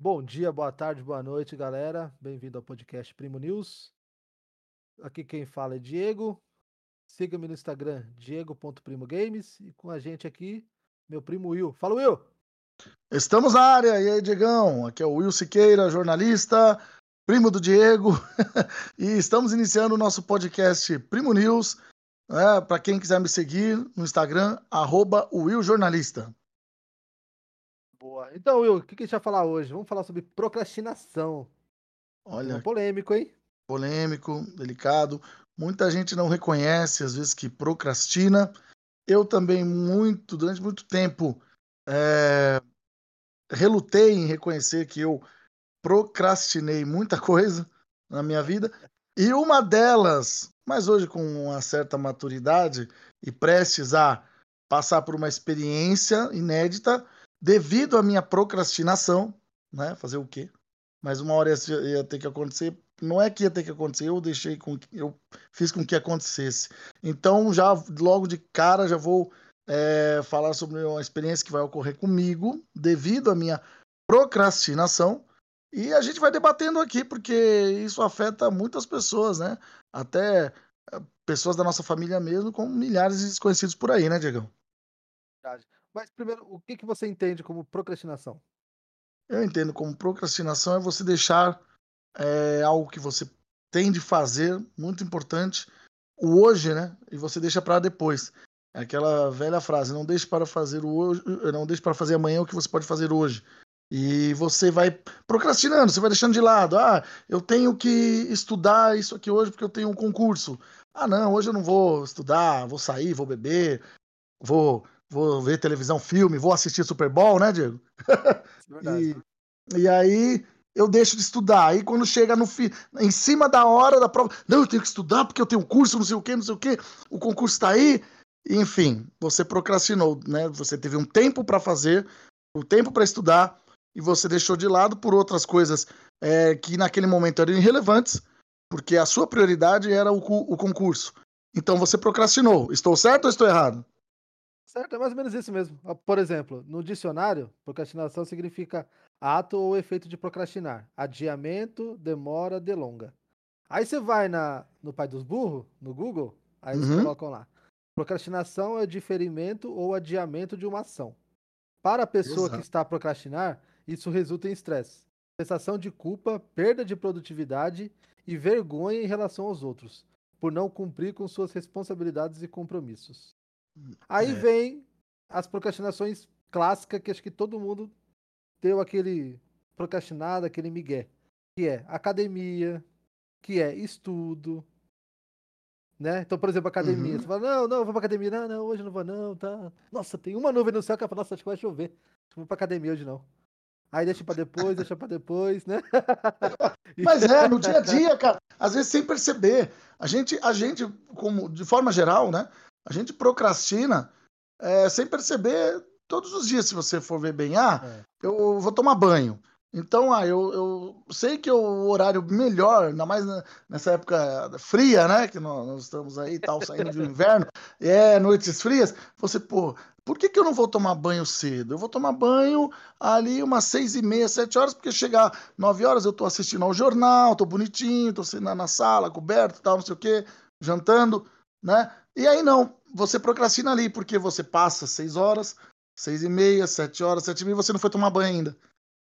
Bom dia, boa tarde, boa noite, galera. Bem-vindo ao podcast Primo News. Aqui quem fala é Diego. Siga-me no Instagram, diego.primogames. E com a gente aqui, meu primo Will. Fala, Will! Estamos na área. E aí, Diegão? Aqui é o Will Siqueira, jornalista, primo do Diego. e estamos iniciando o nosso podcast Primo News. É, Para quem quiser me seguir no Instagram, arroba Will Jornalista. Então, Will, o que, que a gente vai falar hoje? Vamos falar sobre procrastinação. Olha, Tema polêmico, hein? polêmico, delicado. Muita gente não reconhece, às vezes, que procrastina. Eu também, muito, durante muito tempo, é, relutei em reconhecer que eu procrastinei muita coisa na minha vida. E uma delas, mas hoje com uma certa maturidade e prestes a passar por uma experiência inédita, devido à minha procrastinação, né? Fazer o quê? Mas uma hora ia, ia ter que acontecer. Não é que ia ter que acontecer, eu deixei com eu fiz com que acontecesse. Então, já logo de cara, já vou é, falar sobre uma experiência que vai ocorrer comigo, devido à minha procrastinação. E a gente vai debatendo aqui, porque isso afeta muitas pessoas, né? Até eh, pessoas da nossa família mesmo, como milhares de desconhecidos por aí, né, Diegão? Verdade. Mas primeiro, o que, que você entende como procrastinação? Eu entendo como procrastinação é você deixar é, algo que você tem de fazer, muito importante, o hoje, né? E você deixa para depois. É aquela velha frase: não deixe para fazer o hoje, não deixe para fazer amanhã o que você pode fazer hoje. E você vai procrastinando, você vai deixando de lado. Ah, eu tenho que estudar isso aqui hoje porque eu tenho um concurso. Ah, não, hoje eu não vou estudar, vou sair, vou beber, vou, vou ver televisão, filme, vou assistir Super Bowl, né, Diego? Verdade. E, e aí eu deixo de estudar. Aí quando chega no fi, em cima da hora da prova, não, eu tenho que estudar porque eu tenho curso, não sei o quê, não sei o quê, o concurso está aí. Enfim, você procrastinou, né? Você teve um tempo para fazer, o um tempo para estudar e você deixou de lado por outras coisas é, que naquele momento eram irrelevantes, porque a sua prioridade era o, o concurso. Então você procrastinou. Estou certo ou estou errado? Certo, é mais ou menos isso mesmo. Ah, Por exemplo, no dicionário, procrastinação significa ato ou efeito de procrastinar, adiamento, demora, delonga. Aí você vai na, no pai dos burros, no Google, aí eles Uhum. colocam lá. Procrastinação é diferimento ou adiamento de uma ação. Para a pessoa que Exato. está a procrastinar, isso resulta em estresse, sensação de culpa, perda de produtividade e vergonha em relação aos outros, por não cumprir com suas responsabilidades e compromissos. Aí É. vem as procrastinações clássicas que acho que todo mundo deu aquele procrastinado, aquele migué, que é academia, que é estudo, né? Então, por exemplo, academia, Uhum. você fala, não, não, eu vou pra academia, não, não, hoje não vou não, tá. Nossa, tem uma nuvem no céu que eu falo, nossa, acho que vai chover, eu vou pra academia hoje não. Aí deixa pra depois, deixa pra depois, né? Mas é, no dia a dia, cara, às vezes sem perceber. A gente, a gente como, de forma geral, né? A gente procrastina é, sem perceber todos os dias, se você for ver bem. Ah, É. eu vou tomar banho. Então, ah, eu, eu sei que é o horário melhor, ainda mais nessa época fria, né? Que nós, nós estamos aí, tal, saindo de um inverno, é, noites frias. Você, pô, por que, que eu não vou tomar banho cedo? Eu vou tomar banho ali umas seis e meia, sete horas, porque chegar nove horas eu tô assistindo ao jornal, tô bonitinho, tô sentado na sala, coberto, tal, não sei o quê, jantando, né? E aí não, você procrastina ali, porque você passa seis horas, seis e meia, sete horas, sete e meia, você não foi tomar banho ainda.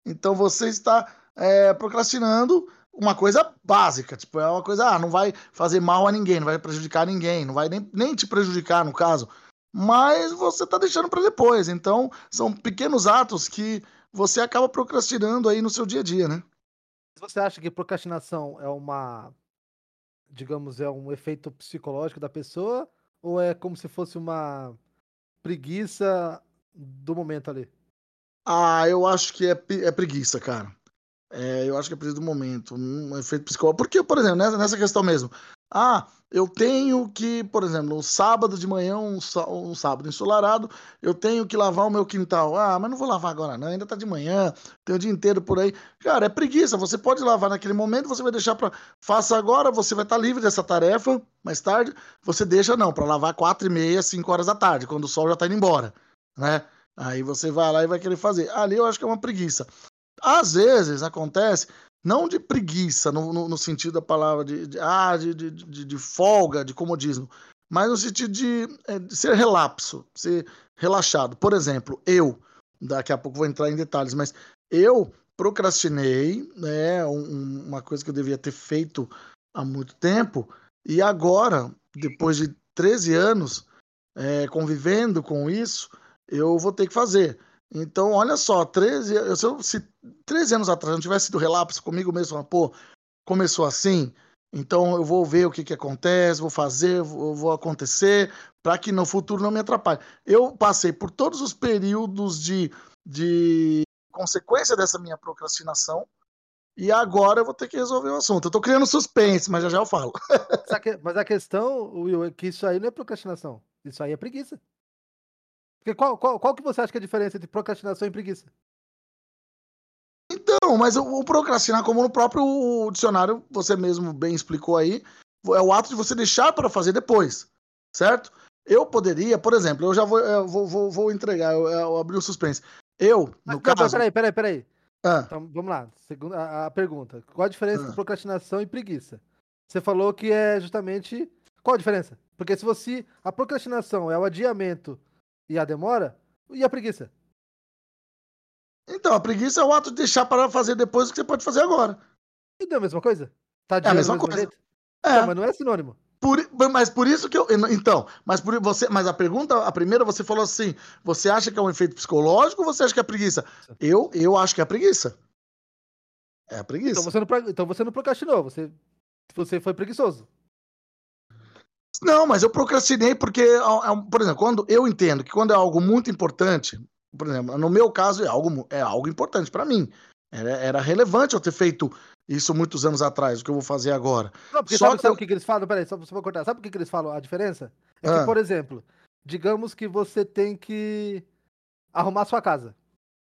Então você está é, procrastinando uma coisa básica, tipo, é uma coisa, ah, não vai fazer mal a ninguém, não vai prejudicar ninguém, não vai nem, nem te prejudicar no caso, mas você está deixando para depois. Então, são pequenos atos que você acaba procrastinando aí no seu dia a dia, né? Você acha que procrastinação é uma, digamos, é um efeito psicológico da pessoa ou é como se fosse uma preguiça do momento ali? Ah, eu acho que é, é preguiça, cara. É, eu acho que é preguiça do momento, um efeito psicológico. Porque, por exemplo, nessa, nessa questão mesmo. Ah, eu tenho que, por exemplo, um sábado de manhã, um, um sábado ensolarado, eu tenho que lavar o meu quintal. Ah, mas não vou lavar agora não, ainda tá de manhã, tem o dia inteiro por aí. Cara, é preguiça, você pode lavar naquele momento, você vai deixar para Faça agora, você vai estar livre dessa tarefa, mais tarde, você deixa não, para lavar quatro e meia, cinco horas da tarde, quando o sol já tá indo embora, né? Aí você vai lá e vai querer fazer. Ali eu acho que é uma preguiça. às vezes acontece, não de preguiça, no, no, no sentido da palavra de, de, ah, de, de, de, folga, de comodismo, mas no sentido de, é, de ser relapso, ser relaxado. Por exemplo, eu, daqui a pouco vou entrar em detalhes, mas eu procrastinei, né, um, uma coisa que eu devia ter feito há muito tempo, e agora, depois de 13 anos é, convivendo com isso, eu vou ter que fazer. Então, olha só, 13, se, eu, se 13 anos atrás não tivesse sido relapso comigo mesmo, pô, começou assim, então eu vou ver o que, que acontece, vou fazer, vou, vou acontecer, para que no futuro não me atrapalhe. Eu passei por todos os períodos de, de consequência dessa minha procrastinação, e agora eu vou ter que resolver o assunto. Eu tô criando suspense, mas já já eu falo. mas a questão, Will, é que isso aí não é procrastinação. Isso aí é preguiça. Qual, qual, qual que você acha que é a diferença entre procrastinação e preguiça? Então, mas o, procrastinar, como no próprio dicionário você mesmo bem explicou aí, é o ato de você deixar para fazer depois, certo? Eu poderia, por exemplo, eu já vou, eu vou, vou, vou, entregar, eu, eu abri o suspense. Eu, no mas, caso. Peraí, peraí, peraí. Ah. Então, vamos lá. Segunda, a, a, pergunta. Qual a diferença ah. entre procrastinação e preguiça? Você falou que é justamente. Qual a diferença? Porque se você. A procrastinação é o adiamento e a demora, e a preguiça? Então, a preguiça é o ato de deixar para fazer depois o que você pode fazer agora. E não é a mesma coisa? Tá é a mesma coisa. Jeito? É. Não, mas não é sinônimo. Por, mas por isso que eu. Então, mas por você. Mas a pergunta, a primeira, você falou assim: você acha que é um efeito psicológico ou você acha que é preguiça? Eu, eu acho que é preguiça. É a preguiça. Então você não, então você não procrastinou, você, você foi preguiçoso. Não, mas eu procrastinei porque, por exemplo, quando eu entendo que quando é algo muito importante, por exemplo, no meu caso é algo, é algo importante para mim. Era, era, relevante eu ter feito isso muitos anos atrás, o que eu vou fazer agora. Não, porque só sabe, que... sabe o que, que, eles falam? Peraí, só, só cortar. Sabe o que, que eles falam? A diferença? É ah. que, por exemplo, digamos que você tem que arrumar sua casa.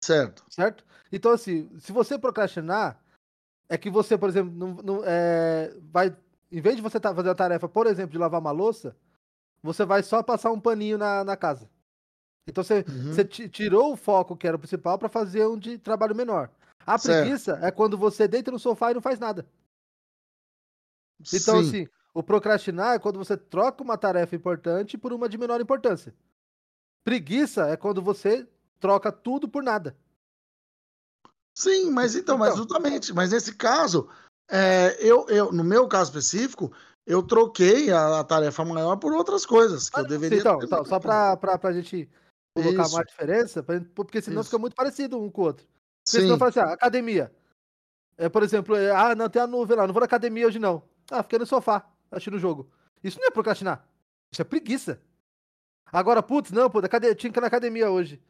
Certo. Certo? Então, assim, se você procrastinar, é que você, por exemplo, não, não é, vai em vez de você tá, fazer a tarefa, por exemplo, de lavar uma louça, você vai só passar um paninho na, na casa. Então você, uhum. você tirou o foco que era o principal para fazer um de trabalho menor. A certo. preguiça é quando você deita no sofá e não faz nada. Então, Sim. assim, o procrastinar é quando você troca uma tarefa importante por uma de menor importância. Preguiça é quando você troca tudo por nada. Sim, mas então, então mas justamente, mas nesse caso, é, eu, eu, no meu caso específico, eu troquei a, a tarefa maior por outras coisas que ah, eu deveria Então, então só para a gente colocar Isso. uma diferença, pra, porque senão Isso. fica muito parecido um com o outro. Porque Sim. senão fala assim, ah, academia. É, por exemplo, é, ah, não, tem a nuvem lá, não vou na academia hoje não. Ah, fiquei no sofá, assistindo o jogo. Isso não é procrastinar. Isso é preguiça. Agora, putz, não, pô, tinha que ir na academia hoje.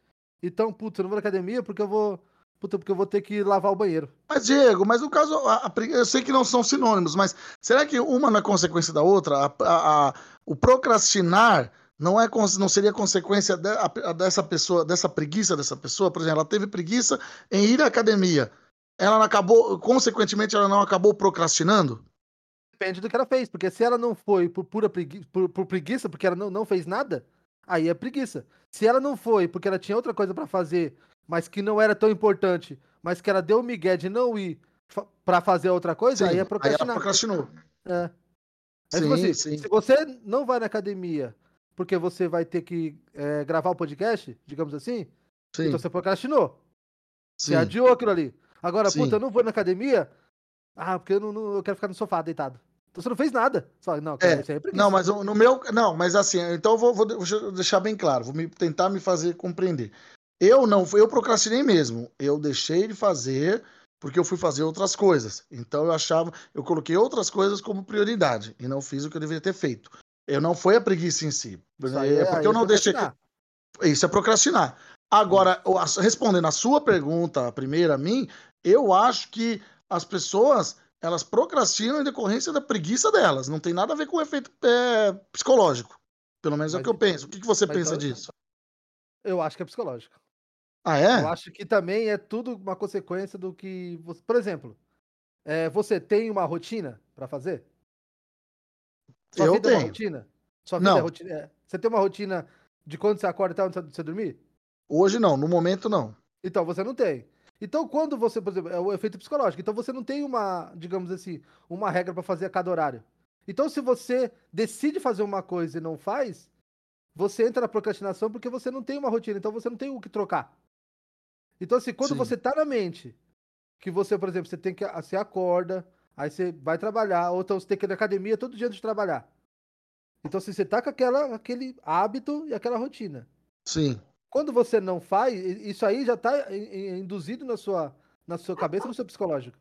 Então, putz, eu não vou na academia porque eu vou Puta, porque eu vou ter que lavar o banheiro. Mas, Diego, mas no caso, a, a, eu sei que não são sinônimos, mas será que uma não é consequência da outra? A, o procrastinar não, é, não seria consequência de, dessa pessoa, dessa preguiça dessa pessoa? Por exemplo, ela teve preguiça em ir à academia. Ela não acabou, consequentemente, ela não acabou procrastinando? Depende do que ela fez, porque se ela não foi por pura preguiça, por, por preguiça porque ela não, não fez nada, aí é preguiça. Se ela não foi porque ela tinha outra coisa para fazer mas que não era tão importante, mas que ela deu o migué de não ir para fazer outra coisa, sim, aí é procrastinar. Aí ela procrastinou. É. Aí, sim, assim, sim. Se você não vai na academia porque você vai ter que é, gravar o podcast, digamos assim, sim. então você procrastinou. Sim. Você adiou aquilo ali. Agora, sim. puta, eu não vou na academia, ah, porque eu, não, não, eu quero ficar no sofá deitado. Então você não fez nada. Só, não, cara, é, não, mas no meu. Não, mas assim, então eu vou, vou deixar bem claro, vou me, tentar me fazer compreender. Eu não, eu procrastinei mesmo. Eu deixei de fazer porque eu fui fazer outras coisas. Então eu achava, eu coloquei outras coisas como prioridade e não fiz o que eu deveria ter feito. Eu não foi a preguiça em si. É, é porque eu não deixei. Isso é procrastinar. Agora, respondendo a sua pergunta, a primeira a mim, eu acho que as pessoas elas procrastinam em decorrência da preguiça delas. Não tem nada a ver com o efeito é, psicológico. Pelo menos é o que eu penso. O que, que você pensa então, disso? Eu acho que é psicológico. Ah, é? Eu acho que também é tudo uma consequência do que. Você... Por exemplo, é, você tem uma rotina para fazer? Sua eu vida tenho. é uma rotina? Sua vida é não. É rotina, é... Você tem uma rotina de quando você acorda até onde você dormir? Hoje não, no momento não. Então você não tem. Então, quando você, por exemplo, é o efeito psicológico. Então, você não tem uma, digamos assim, uma regra para fazer a cada horário. Então, se você decide fazer uma coisa e não faz, você entra na procrastinação porque você não tem uma rotina. Então, você não tem o que trocar. Então, assim, quando Sim. você tá na mente que você, por exemplo, você tem que você acorda, aí você vai trabalhar, ou então você tem que ir na academia todo dia antes de trabalhar. Então, assim, você tá com aquela, aquele hábito e aquela rotina. Sim. Quando você não faz, isso aí já está induzido na sua, na sua cabeça, no seu psicológico.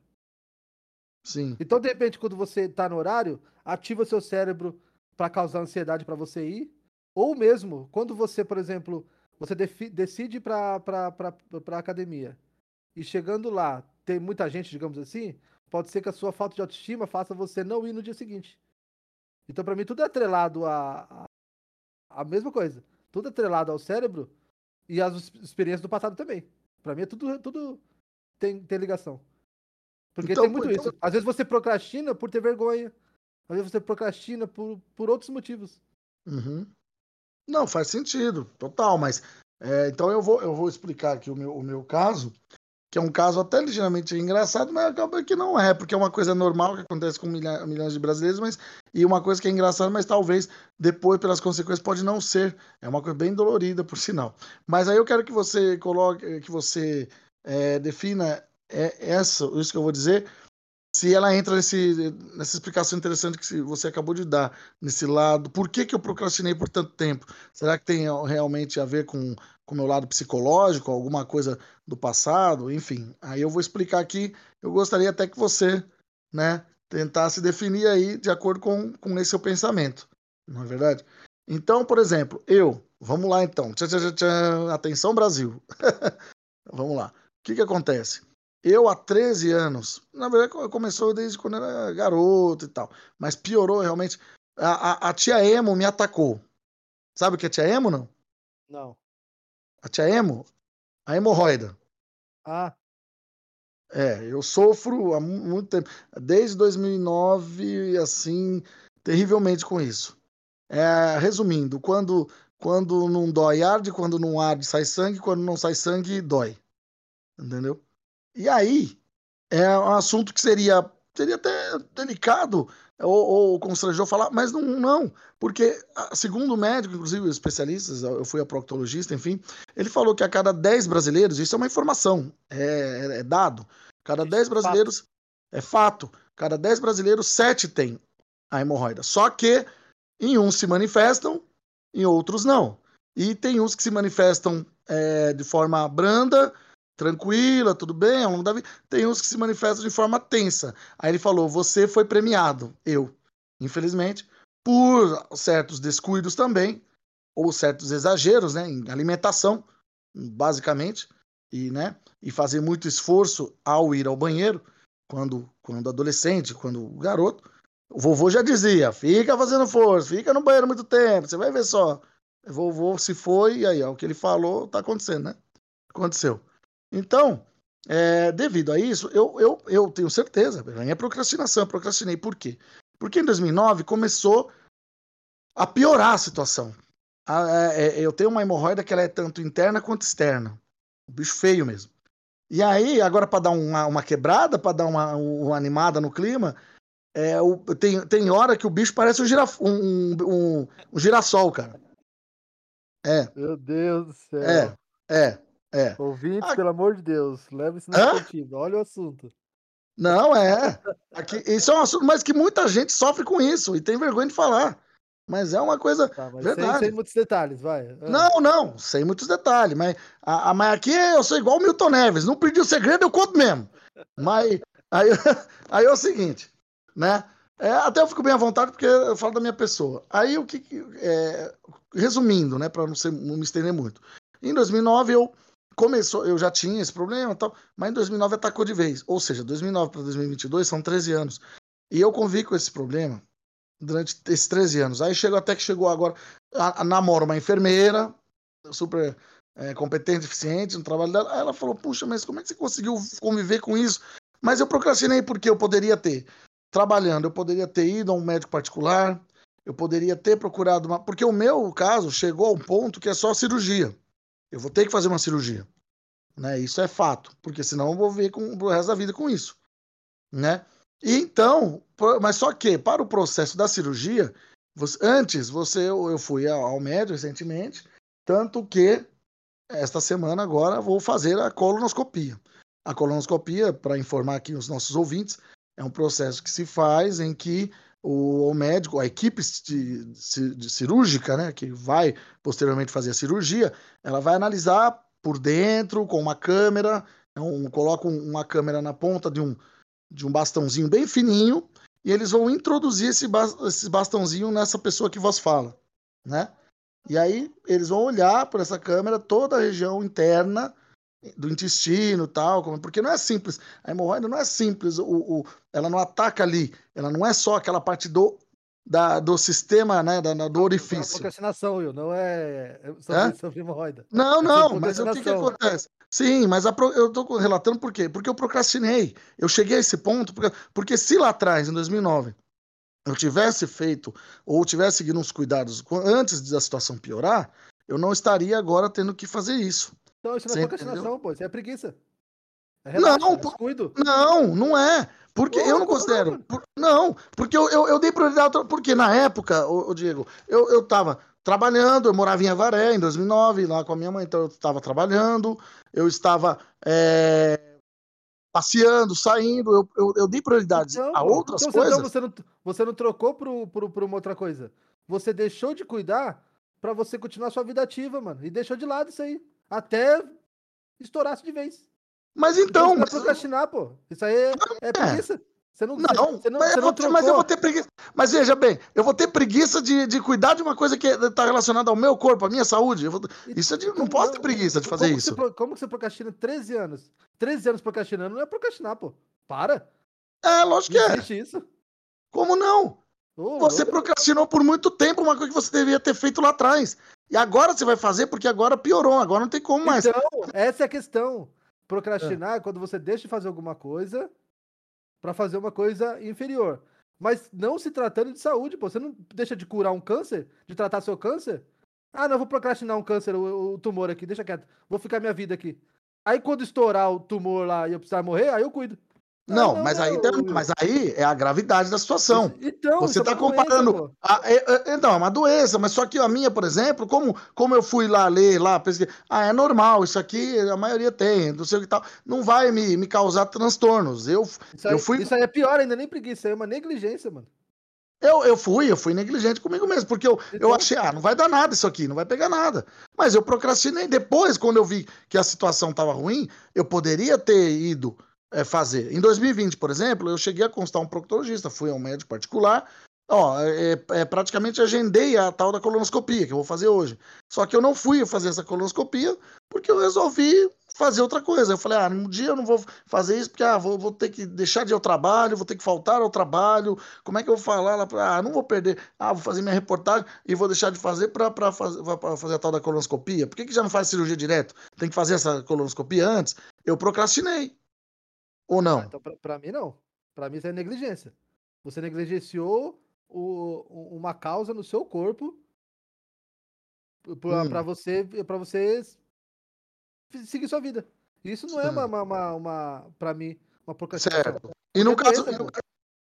Sim. Então, de repente, quando você está no horário, ativa seu cérebro para causar ansiedade para você ir. Ou mesmo, quando você, por exemplo, você decide para a academia e chegando lá, tem muita gente, digamos assim, pode ser que a sua falta de autoestima faça você não ir no dia seguinte. Então, para mim, tudo é atrelado a, a, a mesma coisa. Tudo é atrelado ao cérebro e às experiências do passado também. Para mim, é tudo, tudo tem, tem ligação. Porque então, tem muito então... isso. Às vezes você procrastina por ter vergonha. Às vezes você procrastina por, por outros motivos. Uhum. Não, faz sentido, total, mas é, então eu vou, eu vou explicar aqui o meu, o meu caso que é um caso até ligeiramente engraçado, mas acaba que não é, porque é uma coisa normal que acontece com milha, milhões de brasileiros, mas e uma coisa que é engraçada, mas talvez depois, pelas consequências, pode não ser. É uma coisa bem dolorida, por sinal. Você aí eu quero que você coloque, que você é, defina é, essa, isso que eu vou dizer, se ela entra nesse, nessa explicação interessante que você acabou de dar, nesse lado, por que, que eu procrastinei por tanto tempo? Será que tem realmente a ver com o meu lado psicológico, alguma coisa do passado? Enfim, aí eu vou explicar aqui. Eu gostaria até que você, né, tentasse definir aí de acordo com, com esse seu pensamento, não é verdade? Então, por exemplo, eu, vamos lá então, tchá, tchá, tchá, atenção Brasil, vamos lá. O que que acontece? Eu, há 13 anos, na verdade, começou desde quando era garoto e tal, mas piorou realmente. A, a, a tia Emo me atacou. Sabe o que é tia Emo, não? Não. A tia Emo? A hemorroida. Ah. É, eu sofro há muito tempo. Desde 2009, assim, terrivelmente com isso. É, resumindo, quando, quando não dói, arde, quando não arde, sai sangue, quando não sai sangue, dói. Entendeu? E aí, é um assunto que seria, seria até delicado ou, ou constrangedor falar, mas não, não, porque segundo o médico, inclusive especialistas, eu fui a proctologista, enfim, ele falou que a cada 10 brasileiros, isso é uma informação, é, é, é dado, cada 10 brasileiros, fato. é fato, cada 10 brasileiros, 7 têm a hemorroida. Só que em uns se manifestam, em outros não. E tem uns que se manifestam é, de forma branda, tranquila, tudo bem, ao longo da vida. Tem uns que se manifestam de forma tensa. Aí ele falou: Você foi premiado. Eu, infelizmente, por certos descuidos também, ou certos exageros, né, em alimentação, basicamente, e, né, e fazer muito esforço ao ir ao banheiro, quando, quando adolescente, quando garoto. O vovô já dizia: fica fazendo força, fica no banheiro muito tempo, você vai ver só. Vovô se foi, e aí, ó, o que ele falou tá acontecendo, né? Aconteceu. Então, é, devido a isso, eu, eu, eu tenho certeza, a minha procrastinação, eu procrastinei. Por quê? Porque em 2009 começou a piorar a situação. A, é, é, eu tenho uma hemorroida que ela é tanto interna quanto externa. Um bicho feio mesmo. E aí, agora para dar uma, uma quebrada, para dar uma, uma, animada no clima, é, o, tem, tem hora que o bicho parece um, giraf, um, um, um girassol, cara. É. Meu Deus do céu. É, é. É. Ouvintes, ah. pelo amor de Deus, leve isso na sentido. Olha o assunto. Não, é. Aqui, isso é um assunto, mas que muita gente sofre com isso e tem vergonha de falar. Mas é uma coisa. Tá, verdade. Sem, sem, muitos detalhes, vai. É. Não, não, sem muitos detalhes. Mas, a, a, mas aqui eu sou igual o Milton Neves. Não perdi o segredo, eu conto mesmo. Mas aí, aí é o seguinte, né? É, até eu fico bem à vontade porque eu falo da minha pessoa. Aí o que. É, resumindo, né, para não, não me estender muito. Em 2009 eu começou, eu já tinha esse problema tal, mas em 2009 atacou de vez. Ou seja, 2009 para 2022 são 13 anos. E eu convivi com esse problema durante esses 13 anos. Aí chegou até que chegou agora, a, a namoro uma enfermeira, super é, competente, eficiente no trabalho dela. Aí ela falou: Puxa, mas como é que você conseguiu conviver com isso? Mas eu procrastinei porque eu poderia ter, trabalhando, eu poderia ter ido a um médico particular, eu poderia ter procurado uma. Porque o meu caso chegou a um ponto que é só cirurgia. Eu vou ter que fazer uma cirurgia. né? Isso é fato, porque senão eu vou ver com, o resto da vida com isso, né? E então, mas só que para o processo da cirurgia, você, antes você eu fui ao médico recentemente, tanto que esta semana agora vou fazer a colonoscopia. A colonoscopia, para informar aqui os nossos ouvintes, é um processo que se faz em que o, o médico, a equipe de, de cirúrgica, né, que vai posteriormente fazer a cirurgia, ela vai analisar por dentro com uma câmera, um, coloca uma câmera na ponta de um, de um bastãozinho bem fininho e eles vão introduzir esse, esse bastãozinho nessa pessoa que vos fala, né? E aí eles vão olhar por essa câmera toda a região interna do intestino tal, porque não é simples. A hemorroida não é simples, o, o, ela não ataca ali, ela não é só aquela parte do, da, do sistema, né, da, do orifício. É procrastinação, Will, não é, é sobre, é? sobre hemorroida. Não, é não, mas o que, que acontece? Sim, mas a, eu estou relatando por quê? Porque eu procrastinei. Eu cheguei a esse ponto, porque, porque se lá atrás, em 2009, eu tivesse feito, ou tivesse seguido uns cuidados antes da situação piorar, eu não estaria agora tendo que fazer isso. Então, isso não é procrastinação, pô, isso é preguiça. É relaxa, não, por... não, não é. Porque eu não considero. Por... Não, porque eu, eu, eu, dei prioridade. Porque na época, o, o Diego, eu, eu tava trabalhando, eu morava em Avaré em 2009, lá com a minha mãe, então eu estava trabalhando, eu estava é, passeando, saindo, eu, eu, eu dei prioridade então, a outras então, coisas. Então você não, você não trocou por, por, por uma outra coisa. Você deixou de cuidar para você continuar sua vida ativa, mano. E deixou de lado isso aí. Até estourasse de vez. Mas então. Você procrastinar, pô. Isso aí é, é, é. preguiça. Você não, não, você não, mas, você não ter, mas, eu vou ter preguiça. Mas veja bem, eu vou ter preguiça de, de cuidar de uma coisa que está relacionada ao meu corpo, à minha saúde. Vou, isso é de, não posso ter preguiça de fazer como isso. Você, como que você procrastina 13 anos? 13 anos procrastinando não é procrastinar, pô. Para. É, lógico que é. Existe isso? Como não? Oh, você procrastinou por muito tempo uma coisa que você deveria ter feito lá atrás. E agora você vai fazer porque agora piorou, agora não tem como mais. Então, essa é a questão. Procrastinar é, é quando você deixa de fazer alguma coisa para fazer uma coisa inferior. Mas não se tratando de saúde, pô. Você não deixa de curar um câncer, de tratar seu câncer. Ah, não, vou procrastinar um câncer, o, o tumor aqui, deixa quieto. Vou ficar minha vida aqui. Aí quando estourar o tumor lá e eu precisar morrer, aí eu cuido. Não, não, mas, não, aí, mas aí é a gravidade da situação. Então, você está é comparando. a, é, é, então, é uma doença, mas só que a minha, por exemplo, como, como eu fui lá ler, lá, pesquisar, ah, é normal, isso aqui a maioria tem, não sei o que tal, não vai me, me causar transtornos. Eu, isso, aí, eu fui... isso aí é pior ainda, nem preguiça, é uma negligência, mano. Eu, eu fui, eu fui negligente comigo mesmo, porque eu, então... eu achei, ah, não vai dar nada isso aqui, não vai pegar nada. Mas eu procrastinei. Depois, quando eu vi que a situação estava ruim, eu poderia ter ido é, fazer. Em 2020, por exemplo, eu cheguei a constar um proctologista, fui a um médico particular, ó, é, é, praticamente agendei a tal da colonoscopia, que eu vou fazer hoje. Só que eu não fui fazer essa colonoscopia porque eu resolvi fazer outra coisa. Eu falei, ah, um dia eu não vou fazer isso porque ah, vou, vou ter que deixar de ir ao trabalho, vou ter que faltar ao trabalho. Como é que eu vou falar lá? Pra, ah, não vou perder. Ah, vou fazer minha reportagem e vou deixar de fazer para fazer, fazer a tal da colonoscopia. Por que, que já não faz cirurgia direto? Tem que fazer essa colonoscopia antes? Eu procrastinei. Ou não? Ah, então, pra, pra, mim, não. Pra mim, isso é negligência. Você negligenciou o, uma causa no seu corpo pra, hum. você, pra você seguir sua vida. Isso não é uma, uma, uma, uma pra mim, uma procrastinação. Certo. E no caso.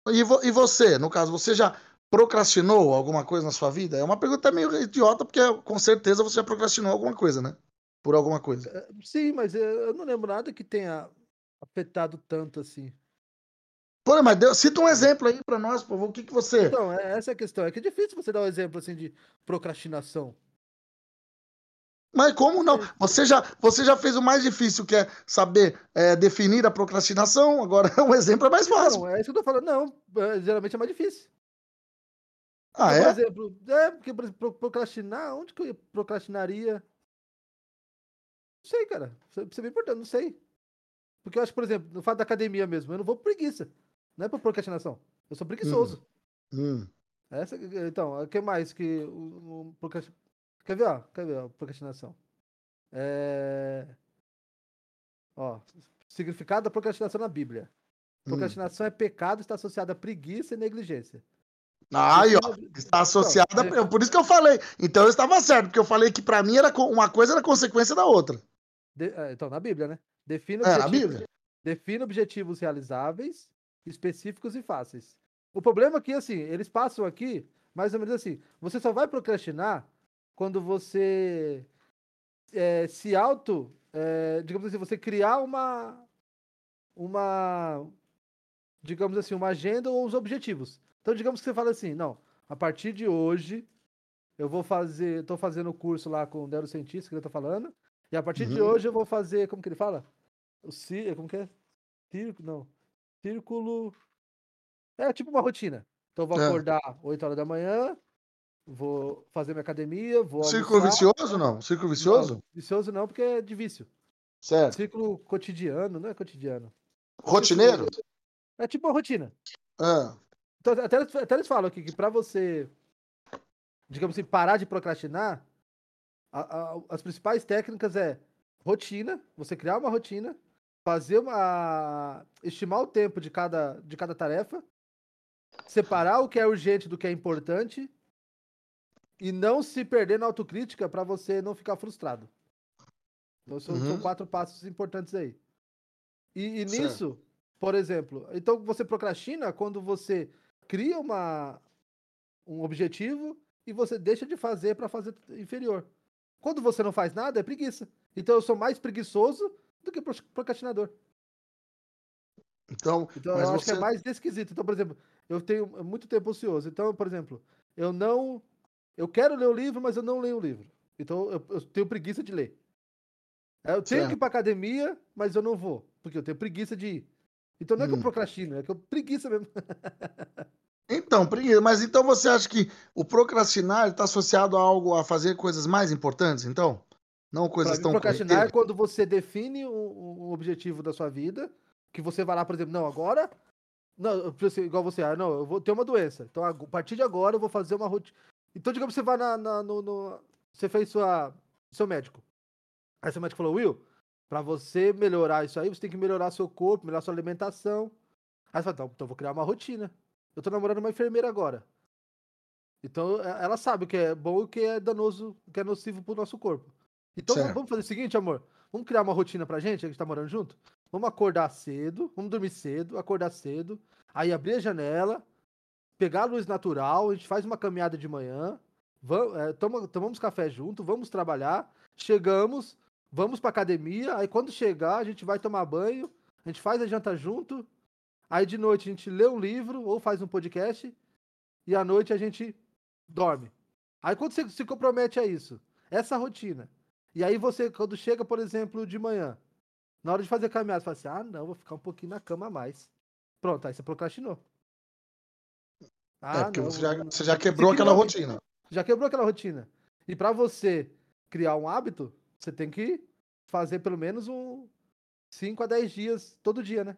E, vo, e você, no caso, você já procrastinou alguma coisa na sua vida? É uma pergunta meio idiota, porque com certeza você já procrastinou alguma coisa, né? Por alguma coisa. É, sim, mas eu não lembro nada que tenha afetado tanto assim. Pô, mas deu, cita um exemplo aí para nós, por favor. O que, que você. Então, é, essa é a questão. É que é difícil você dar um exemplo assim de procrastinação. Mas como não? Você já, você já fez o mais difícil, que é saber é, definir a procrastinação. Agora, um exemplo é mais fácil. Não, é isso que eu tô falando. Não, é, geralmente é mais difícil. Ah, então, é? Por exemplo, é, porque por procrastinar, onde que eu procrastinaria? Não sei, cara. Isso é bem importante, não sei. Porque eu acho, por exemplo, no fato da academia mesmo, eu não vou por preguiça. Não é por procrastinação. Eu sou preguiçoso. Hum. Hum. Essa, então, o que mais que o, o procrast... Quer ver, ó? Quer ver, ó, procrastinação. É... Ó, significado da procrastinação na Bíblia. Hum. Procrastinação hum. é pecado, está associada a preguiça e negligência. Aí, ó, está associada. Então, por isso que eu falei. Então eu estava certo, porque eu falei que para mim era uma coisa era consequência da outra. De, é, então, na Bíblia, né? Defina, na Bíblia. defina objetivos realizáveis, específicos e fáceis. O problema é que, assim, eles passam aqui, mais ou menos assim, você só vai procrastinar quando você é, se auto, é, digamos assim, você criar uma, uma, digamos assim, uma agenda ou os objetivos. Então, digamos que você fala assim, não, a partir de hoje, eu vou fazer, estou fazendo o curso lá com o neurocientista que ele está falando, e a partir de Uhum. hoje eu vou fazer, como que ele fala? O ci, como que é? Círculo, não. Círculo. É tipo uma rotina. Então eu vou É. acordar 8 horas da manhã, vou fazer minha academia, vou Círculo almoçar. vicioso, não? Círculo vicioso? Não, vicioso não, porque é de vício. Certo. Círculo cotidiano, não é cotidiano. Rotineiro? É tipo uma rotina. Ah, Então, até, eles- até eles falam aqui que pra você, digamos assim, parar de procrastinar, a- a- as principais técnicas é rotina, você criar uma rotina, fazer uma. estimar o tempo de cada, de cada tarefa, separar o que é urgente do que é importante e não se perder na autocrítica para você não ficar frustrado. Então, são, são Uhum. quatro passos importantes aí. E, e nisso, por exemplo, então você procrastina quando você cria uma, um objetivo e você deixa de fazer para fazer inferior. Quando você não faz nada, é preguiça. Então eu sou mais preguiçoso do que pro- procrastinador. então, Então mas eu acho que você. é mais esquisito. Então, por exemplo, eu tenho muito tempo ocioso. Então, por exemplo, eu não. Eu quero ler o livro, mas eu não leio o livro. Então eu, eu tenho preguiça de ler. É, Eu tenho que ir Certo. pra academia, mas eu não vou. Porque eu tenho preguiça de ir. Então não é que eu Hum. procrastino, é que eu preguiça mesmo. Então, preguiça. Mas então você acha que o procrastinar está associado a algo, a fazer coisas mais importantes, então? Não coisas mim, tão procrastinar é quando você define um, um objetivo da sua vida, que você vai lá, por exemplo, não, agora. Não, igual você, ah, não, eu vou ter uma doença. Então, a partir de agora, eu vou fazer uma rotina. Então, digamos que você vai na, na- no, no- Você fez sua, seu médico. Aí seu médico falou, Will, pra você melhorar isso aí, você tem que melhorar seu corpo, melhorar sua alimentação. Aí você fala, então, então eu vou criar uma rotina. Eu tô namorando uma enfermeira agora. Então, e- ela sabe o que é bom e o que é danoso, o que é nocivo pro nosso corpo. Então, Certo. vamos fazer o seguinte, amor. Vamos criar uma rotina pra gente, a gente tá morando junto? Vamos acordar cedo, vamos dormir cedo, acordar cedo, aí abrir a janela, pegar a luz natural, a gente faz uma caminhada de manhã, vamos, é, toma- tomamos café junto, vamos trabalhar, chegamos, vamos pra academia, aí quando chegar a gente vai tomar banho, a gente faz a janta junto, aí de noite a gente lê um livro ou faz um podcast, e à noite a gente dorme. Aí quando você se compromete a isso, essa rotina, e aí você, quando chega, por exemplo, de manhã, na hora de fazer caminhada, você fala assim, ah, não, vou ficar um pouquinho na cama a mais. Pronto, aí você procrastinou. É, Ah, porque não, você já, você já quebrou aquela rotina. já quebrou aquela rotina. E pra você criar um hábito, você tem que fazer pelo menos um 5 a 10 dias todo dia, né?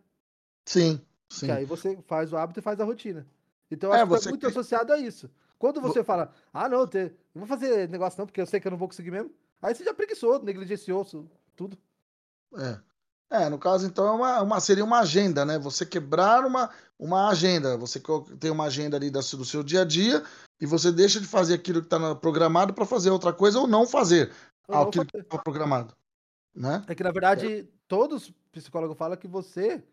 Sim, sim. Que aí você faz o hábito e faz a rotina. Então eu É, acho que você tá muito cri- associado a isso. Quando você fala, ah, não, te... não vou fazer negócio não, porque eu sei que eu não vou conseguir mesmo. Aí você já preguiçou, negligenciou tudo. É. É, no caso, então, é uma, uma- seria uma agenda, né? Você quebrar uma, uma agenda. Você tem uma agenda ali da, do seu dia a dia e você deixa de fazer aquilo que está programado para fazer outra coisa ou não fazer Ou aquilo que fazer. estava programado. Né? É que, na verdade, todos os psicólogos falam que você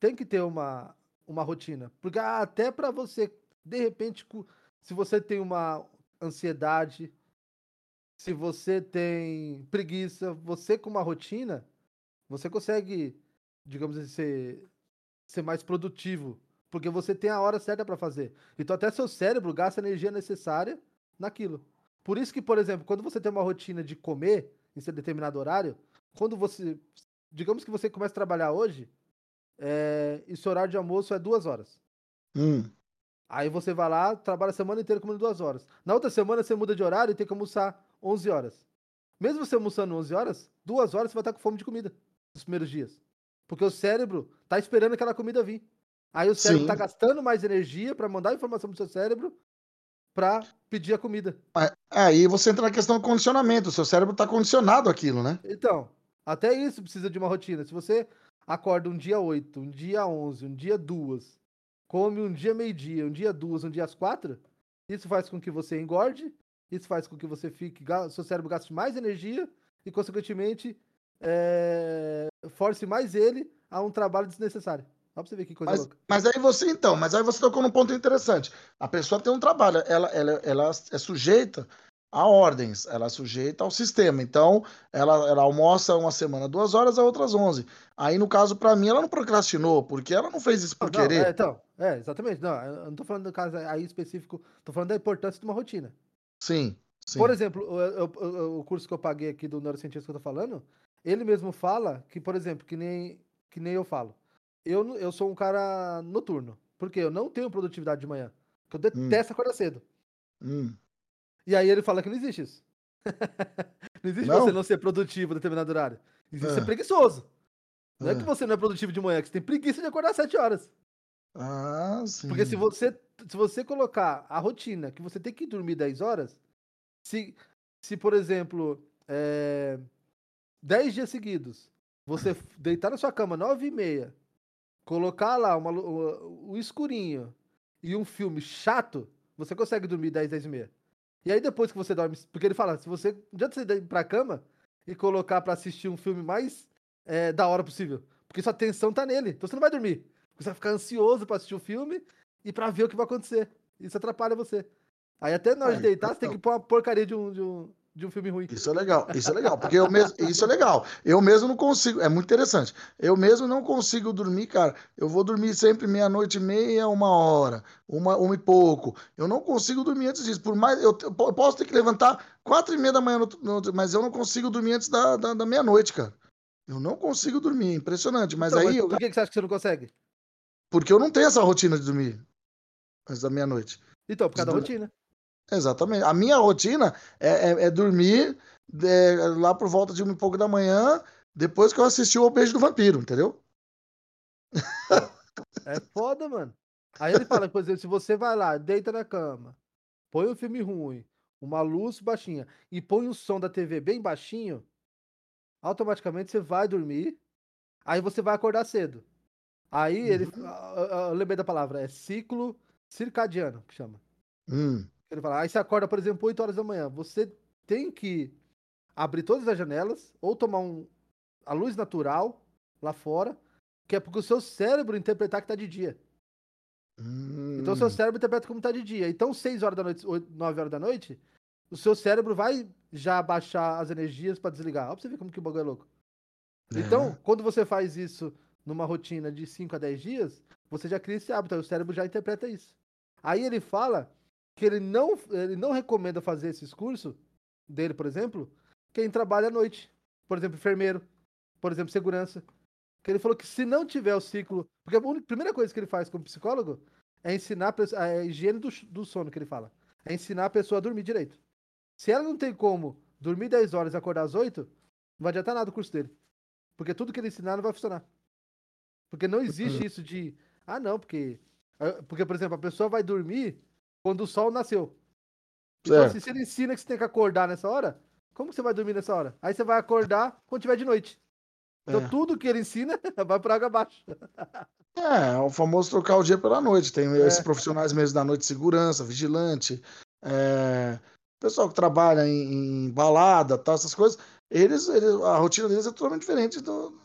tem que ter uma, uma rotina. Porque ah, até pra você, de repente, se você tem uma ansiedade, se você tem preguiça, você com uma rotina, você consegue, digamos assim, ser, ser mais produtivo. Porque você tem a hora certa pra fazer. Então até seu cérebro gasta a energia necessária naquilo. Por isso que, por exemplo, quando você tem uma rotina de comer em seu determinado horário, quando você. Digamos que você começa a trabalhar hoje, é, e seu horário de almoço é duas horas. Hum, Aí você vai lá, trabalha a semana inteira comendo duas horas. Na outra semana você muda de horário e tem que almoçar 11 horas. Mesmo você almoçando 11 horas, duas horas você vai estar com fome de comida nos primeiros dias. Porque o cérebro tá esperando aquela comida vir. Aí o cérebro Sim. tá gastando mais energia para mandar informação pro seu cérebro para pedir a comida. Aí você entra na questão do condicionamento. O seu cérebro está condicionado àquilo, né? Então, até isso precisa de uma rotina. Se você acorda um dia 8, um dia 11, um dia 2, come um dia meio-dia, um dia 2, um dia às 4, isso faz com que você engorde, isso faz com que você fique, seu cérebro gaste mais energia e, consequentemente, é, force mais ele a um trabalho desnecessário. Só pra você ver que coisa mas, louca. Mas aí você, então, mas aí você tocou num ponto interessante. A pessoa tem um trabalho, ela, ela, ela é sujeita a ordens, ela é sujeita ao sistema. Então, ela, ela almoça uma semana duas horas, a outras onze. Aí, no caso, para mim, ela não procrastinou, porque ela não fez isso por não, querer. É, então, é, exatamente. Não, eu não tô falando do caso aí específico, tô falando da importância de uma rotina. Sim, sim. Por exemplo, o, o, o curso que eu paguei aqui do neurocientista que eu tô falando, ele mesmo fala que, por exemplo, que nem, que nem eu falo. Eu, eu sou um cara noturno. Porque eu não tenho produtividade de manhã. Porque eu hum. detesto hum. acordar cedo. Hum. E aí ele fala que não existe isso. não existe não? você não ser produtivo em determinado horário. Existe é. ser preguiçoso. Não é. é. que você não é produtivo de manhã, é que você tem preguiça de acordar às 7 horas. Ah, sim. Porque se você, se você colocar a rotina que você tem que dormir 10 horas, se, se por exemplo, é, 10 dias seguidos, você deitar na sua cama 9 e meia, colocar lá uma, o, o escurinho e um filme chato, você consegue dormir 10, 10 e meia. E aí depois que você dorme, porque ele fala, se você, não adianta você ir pra cama e colocar para assistir um filme mais é, da hora possível, porque sua atenção tá nele, então você não vai dormir. Você vai ficar ansioso para assistir o filme e para ver o que vai acontecer. Isso atrapalha você. Aí até hora de deitar, você tem que pôr uma porcaria de um, de um, de um filme ruim. Isso é legal, isso é legal, porque eu mesmo, isso é legal. Eu mesmo não consigo, é muito interessante. Eu mesmo não consigo dormir, cara. Eu vou dormir sempre meia-noite e meia, uma hora, uma, uma e pouco. Eu não consigo dormir antes disso. Por mais, eu, eu posso ter que levantar quatro e meia da manhã, no, no, mas eu não consigo dormir antes da, da, da meia-noite, cara. Eu não consigo dormir, impressionante. Mas então, aí. Mas por que, que você acha que você não consegue? Porque eu não tenho essa rotina de dormir antes da meia-noite. Então, por causa da rotina. Exatamente. A minha rotina é, é, é dormir é, lá por volta de um e pouco da manhã, depois que eu assisti o Beijo do Vampiro, entendeu? É foda, mano. Aí ele fala, por exemplo, se você vai lá, deita na cama, põe um filme ruim, uma luz baixinha e põe o som da TV bem baixinho, automaticamente você vai dormir, aí você vai acordar cedo. Aí ele, uhum. eu, eu lembrei da palavra, é ciclo circadiano que chama. Hum. Ele fala, aí você acorda, por exemplo, 8 horas da manhã. Você tem que abrir todas as janelas ou tomar um, a luz natural lá fora, que é porque o seu cérebro interpretar que tá de dia. Hum. Então o seu cérebro interpreta como tá de dia. Então, 6 horas da noite, 8, 9 horas da noite, o seu cérebro vai já baixar as energias para desligar. Ó, pra você ver como que o bagulho é louco. É. Então, quando você faz isso numa rotina de 5 a 10 dias, você já cria esse hábito, o cérebro já interpreta isso. Aí ele fala que ele não, ele não recomenda fazer esses cursos dele, por exemplo, quem trabalha à noite. Por exemplo, enfermeiro, por exemplo, segurança. Que ele falou que se não tiver o ciclo. Porque a única, primeira coisa que ele faz como psicólogo é ensinar a, a higiene do, do sono que ele fala. É ensinar a pessoa a dormir direito. Se ela não tem como dormir 10 horas e acordar às 8, não vai adiantar nada o curso dele. Porque tudo que ele ensinar não vai funcionar. Porque não existe isso de. Ah, não, porque. Ah, porque, por exemplo, a pessoa vai dormir quando o sol nasceu. Então, assim, se ele ensina que você tem que acordar nessa hora, como você vai dormir nessa hora? Aí você vai acordar quando tiver de noite. Então é. tudo que ele ensina vai por água abaixo. É, é o famoso trocar o dia pela noite. Tem é. esses profissionais mesmo da noite de segurança, vigilante, é, pessoal que trabalha em, em balada, tá, essas coisas. Eles, eles, a rotina deles é totalmente diferente do,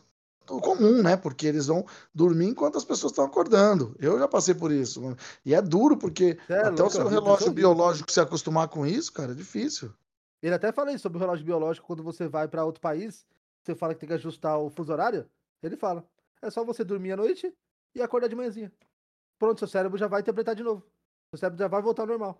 comum, né? Porque eles vão dormir enquanto as pessoas estão acordando. Eu já passei por isso. Mano. E é duro, porque é, até louco, o seu relógio biológico se acostumar com isso, cara, é difícil. Ele até fala isso sobre o relógio biológico quando você vai para outro país, você fala que tem que ajustar o fuso horário. Ele fala: é só você dormir à noite e acordar de manhãzinha. Pronto, seu cérebro já vai interpretar de novo. Seu cérebro já vai voltar ao normal.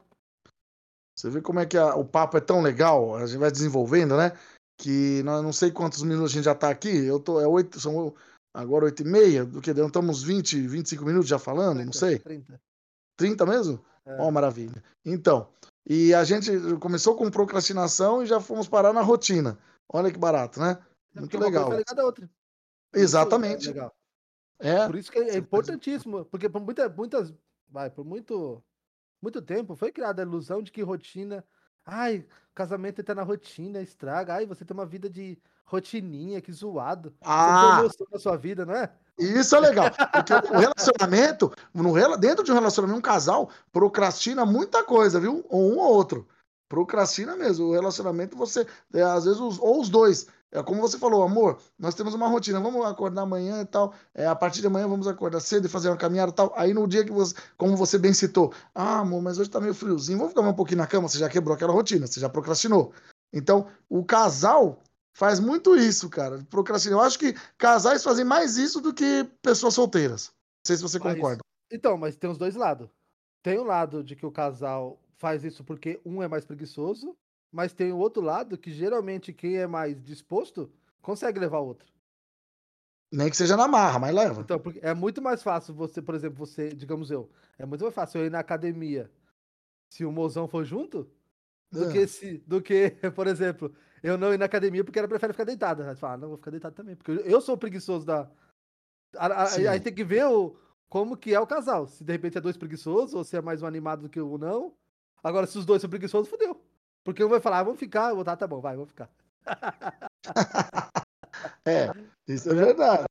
Você vê como é que a, o papo é tão legal, a gente vai desenvolvendo, né? Que não sei quantos minutos a gente já está aqui. Eu tô, é oito, são agora oito e meia, do que deu, estamos 20, 25 minutos já falando, 30, não sei. 30. 30 mesmo? É. Ó, oh, maravilha. Então, e a gente começou com procrastinação e já fomos parar na rotina. Olha que barato, né? É Muito legal. Outra. Exatamente. É legal. É. Por isso que é importantíssimo, porque por muita, muitas, vai, por muito, muito tempo foi criada a ilusão de que rotina Ai, casamento tá na rotina, estraga. Ai, você tem uma vida de rotininha, que zoado. Ah! Você tem na sua vida, não é? Isso é legal. Porque o relacionamento, no, dentro de um relacionamento, um casal procrastina muita coisa, viu? Ou um ou outro. Procrastina mesmo. O relacionamento, você, é, às vezes, os, ou os dois É como você falou, amor, nós temos uma rotina, vamos acordar amanhã e tal. É, a partir de amanhã vamos acordar cedo e fazer uma caminhada e tal. Aí no dia que você, como você bem citou, ah, amor, mas hoje tá meio friozinho, vamos ficar um pouquinho na cama, você já quebrou aquela rotina, você já procrastinou. Então, o casal faz muito isso, cara, procrastinar. Eu acho que casais fazem mais isso do que pessoas solteiras. Não sei se você Mas- concorda. Então, mas tem os dois lados. Tem o lado de que o casal faz isso porque um é mais preguiçoso, mas tem o outro lado que geralmente quem é mais disposto consegue levar o outro. Nem que seja na marra, mas leva. Então, é muito mais fácil você, por exemplo, você, digamos eu, é muito mais fácil eu ir na academia se o mozão for junto do É. que se, do que, por exemplo, eu não ir na academia porque ela prefere ficar deitada. Aí você fala, ah, não, vou ficar deitado também, porque eu, sou preguiçoso da. Aí tem que ver o, como que é o casal. Se de repente é dois preguiçosos ou se é mais um animado do que o não. Agora, se os dois são preguiçosos, fodeu. Porque um vai falar, ah, vamos ficar, eu vou, tá, tá bom, vai, vamos ficar. É, isso é verdade.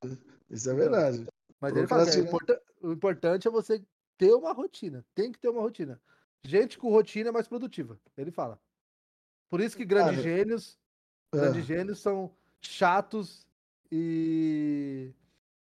Isso é verdade. Mas ele fala que é Procrastinar. importa- o importante é você ter uma rotina. Tem que ter uma rotina. Gente com rotina é mais produtiva. Ele fala. Por isso que grandes Cara, gênios, É. grandes gênios são chatos e,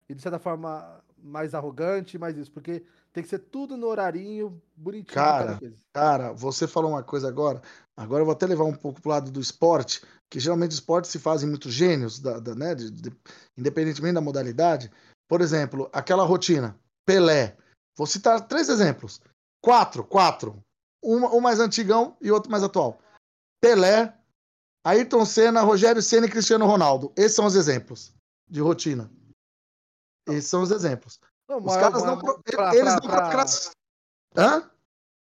e de certa forma mais arrogante, mais isso, porque tem que ser tudo no horarinho bonitinho Cara. Cara, você falou uma coisa agora. Agora eu vou até levar um pouco pro lado do esporte, que geralmente esporte se fazem muitos gênios, da, da- né, de- de- independentemente da modalidade. Por exemplo, aquela rotina, Pelé. Vou citar três exemplos. Quatro, quatro. Uma, um mais antigão e outro mais atual. Pelé, Ayrton Senna, Rogério Senna e Cristiano Ronaldo. Esses são os exemplos de rotina. Esses são os exemplos. Não, Os caras não. pra- eles pra- não pra-. Hã?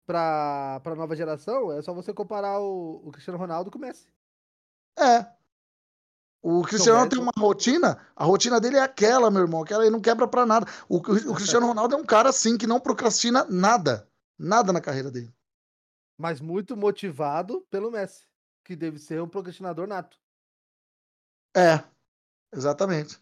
Pra, pra nova geração, é só você comparar o, o Cristiano Ronaldo com o Messi. É. O Cristiano Ronaldo tem uma rotina, a rotina dele é aquela, meu irmão, aquela aí não quebra pra nada. O, o Cristiano Ronaldo é um cara assim que não procrastina nada, nada na carreira dele. Mas muito motivado pelo Messi, que deve ser um procrastinador nato. É, exatamente.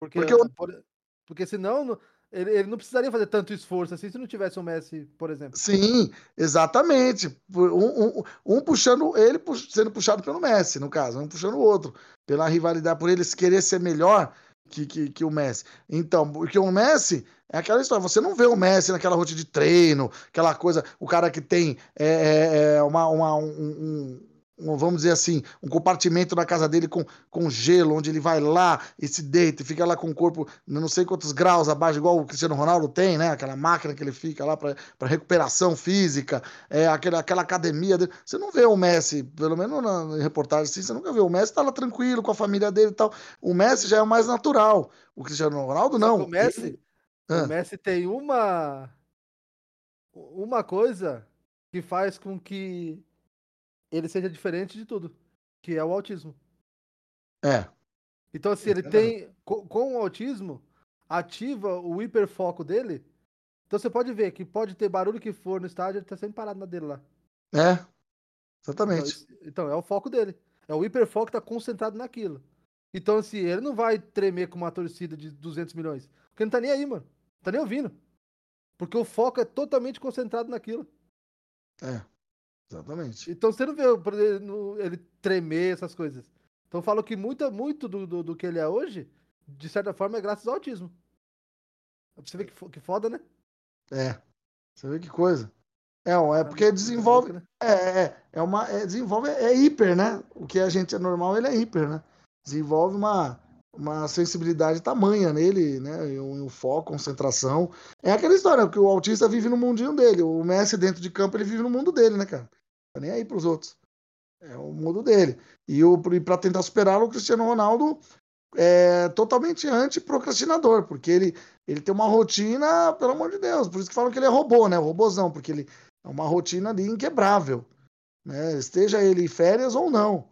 Porque, Porque eu- por- porque senão não- ele, ele não precisaria fazer tanto esforço assim se não tivesse o Messi, por exemplo. Sim, exatamente. Um, um- um puxando ele, pu- sendo puxado pelo Messi, no caso, um puxando o outro, pela rivalidade, por eles querer ser melhor que, que, que o Messi. Então, porque o Messi é aquela história, você não vê o Messi naquela rotina de treino, aquela coisa, o cara que tem é, é, é, uma, uma- um, um- um, vamos dizer assim, um compartimento na casa dele com, com gelo, onde ele vai lá e se deita e fica lá com o corpo não sei quantos graus abaixo, igual o Cristiano Ronaldo tem, né? Aquela máquina que ele fica lá para recuperação física, é, aquela, aquela academia dele. Você não vê o Messi, pelo menos na, reportagem assim, você nunca vê. O Messi tá lá tranquilo com a família dele e tal. O Messi já é o mais natural. O Cristiano Ronaldo não. O Messi, o. Messi tem uma uma coisa que faz com que ele seja diferente de tudo, que é o autismo. É, Então, assim, ele tem. Co- Com o autismo, ativa o hiperfoco dele. Então você pode ver que pode ter barulho que for no estádio, ele tá sempre parado na dele lá. é, Então, exatamente. isso- então, é o foco dele. É o hiperfoco que tá concentrado naquilo. Então, assim, ele não vai tremer com uma torcida de 200 milhões. Porque não tá nem aí, mano. Não tá nem ouvindo. Porque o foco é totalmente concentrado naquilo. É, exatamente. Então você não vê ele, tremer, essas coisas. Então eu falo que muita, muito do, do, do que ele é hoje, de certa forma, é graças ao autismo. Você ver que, que foda, né? É, você vê que coisa. É, é porque desenvolve. Né? É, é, é uma. É, desenvolve, é hiper, né? O que a gente é normal, ele é hiper, né? Desenvolve uma, uma sensibilidade tamanha nele, né? Um, um foco, concentração. É aquela história, porque o autista vive no mundinho dele. O Messi dentro de campo, ele vive no mundo dele, né, cara? Tá nem aí pros outros. É o mundo dele. E, o, e tentar superá-lo, o Cristiano Ronaldo é totalmente anti-procrastinador, porque ele, ele tem uma rotina, pelo amor de Deus. Por isso que falam que ele é robô, né? O robôzão, porque ele é uma rotina ali inquebrável. Né? Esteja ele em férias ou não.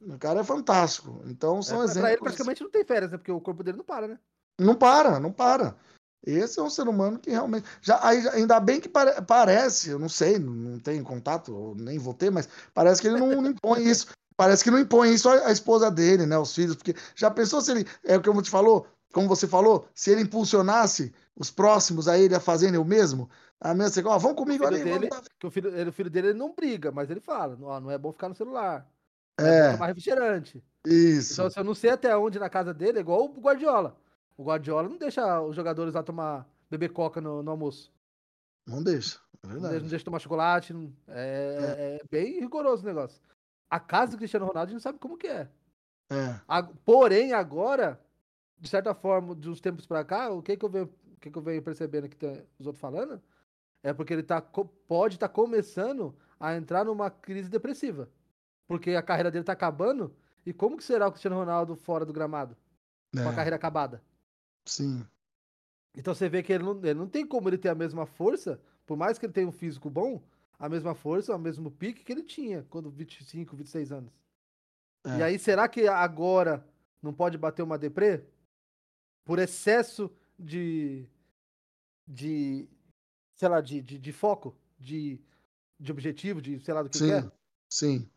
O cara é fantástico. Então são É, pra- pra ele exemplos. praticamente não tem férias, né? Porque o corpo dele não para, né? Não para, não para. Esse é um ser humano que realmente. Já, aí, ainda bem que pare- parece, eu não sei, não, tenho contato, nem vou ter, mas parece que ele não, não impõe isso. Parece que não impõe isso à, esposa dele, né? Os filhos, porque já pensou se ele. É o que eu te falou, como você falou, se ele impulsionasse os próximos a ele a fazerem o mesmo, a mesma coisa, ó, vamos comigo ali, dele- vamos Porque o filho, ele, o filho dele ele não briga, mas ele fala, ó, não é bom ficar no celular. É. Tomar refrigerante. Isso. Então, se eu não sei até onde na casa dele, é igual o Guardiola. O Guardiola não deixa os jogadores lá tomar, beber coca no, no almoço. Não deixa, é Não verdade. deixa, não deixa tomar chocolate. não- É, é bem rigoroso o negócio. A casa do Cristiano Ronaldo a gente não sabe como que é. É. A- porém, agora, de certa forma, de uns tempos pra cá, o que que eu venho, que que eu venho percebendo que tem os outros falando é porque ele tá, pode estar começando a entrar numa crise depressiva. Porque a carreira dele tá acabando. E como que será o Cristiano Ronaldo fora do gramado? Com a É, carreira acabada? sim. Então você vê que ele não, ele não tem como ele ter a mesma força, por mais que ele tenha um físico bom, a mesma força, o mesmo pique que ele tinha quando 25, 26 anos. É. E aí, será que agora não pode bater uma deprê? Por excesso de. de. sei lá, de, de, de foco, de, de objetivo, de sei lá do que, Sim, é? sim.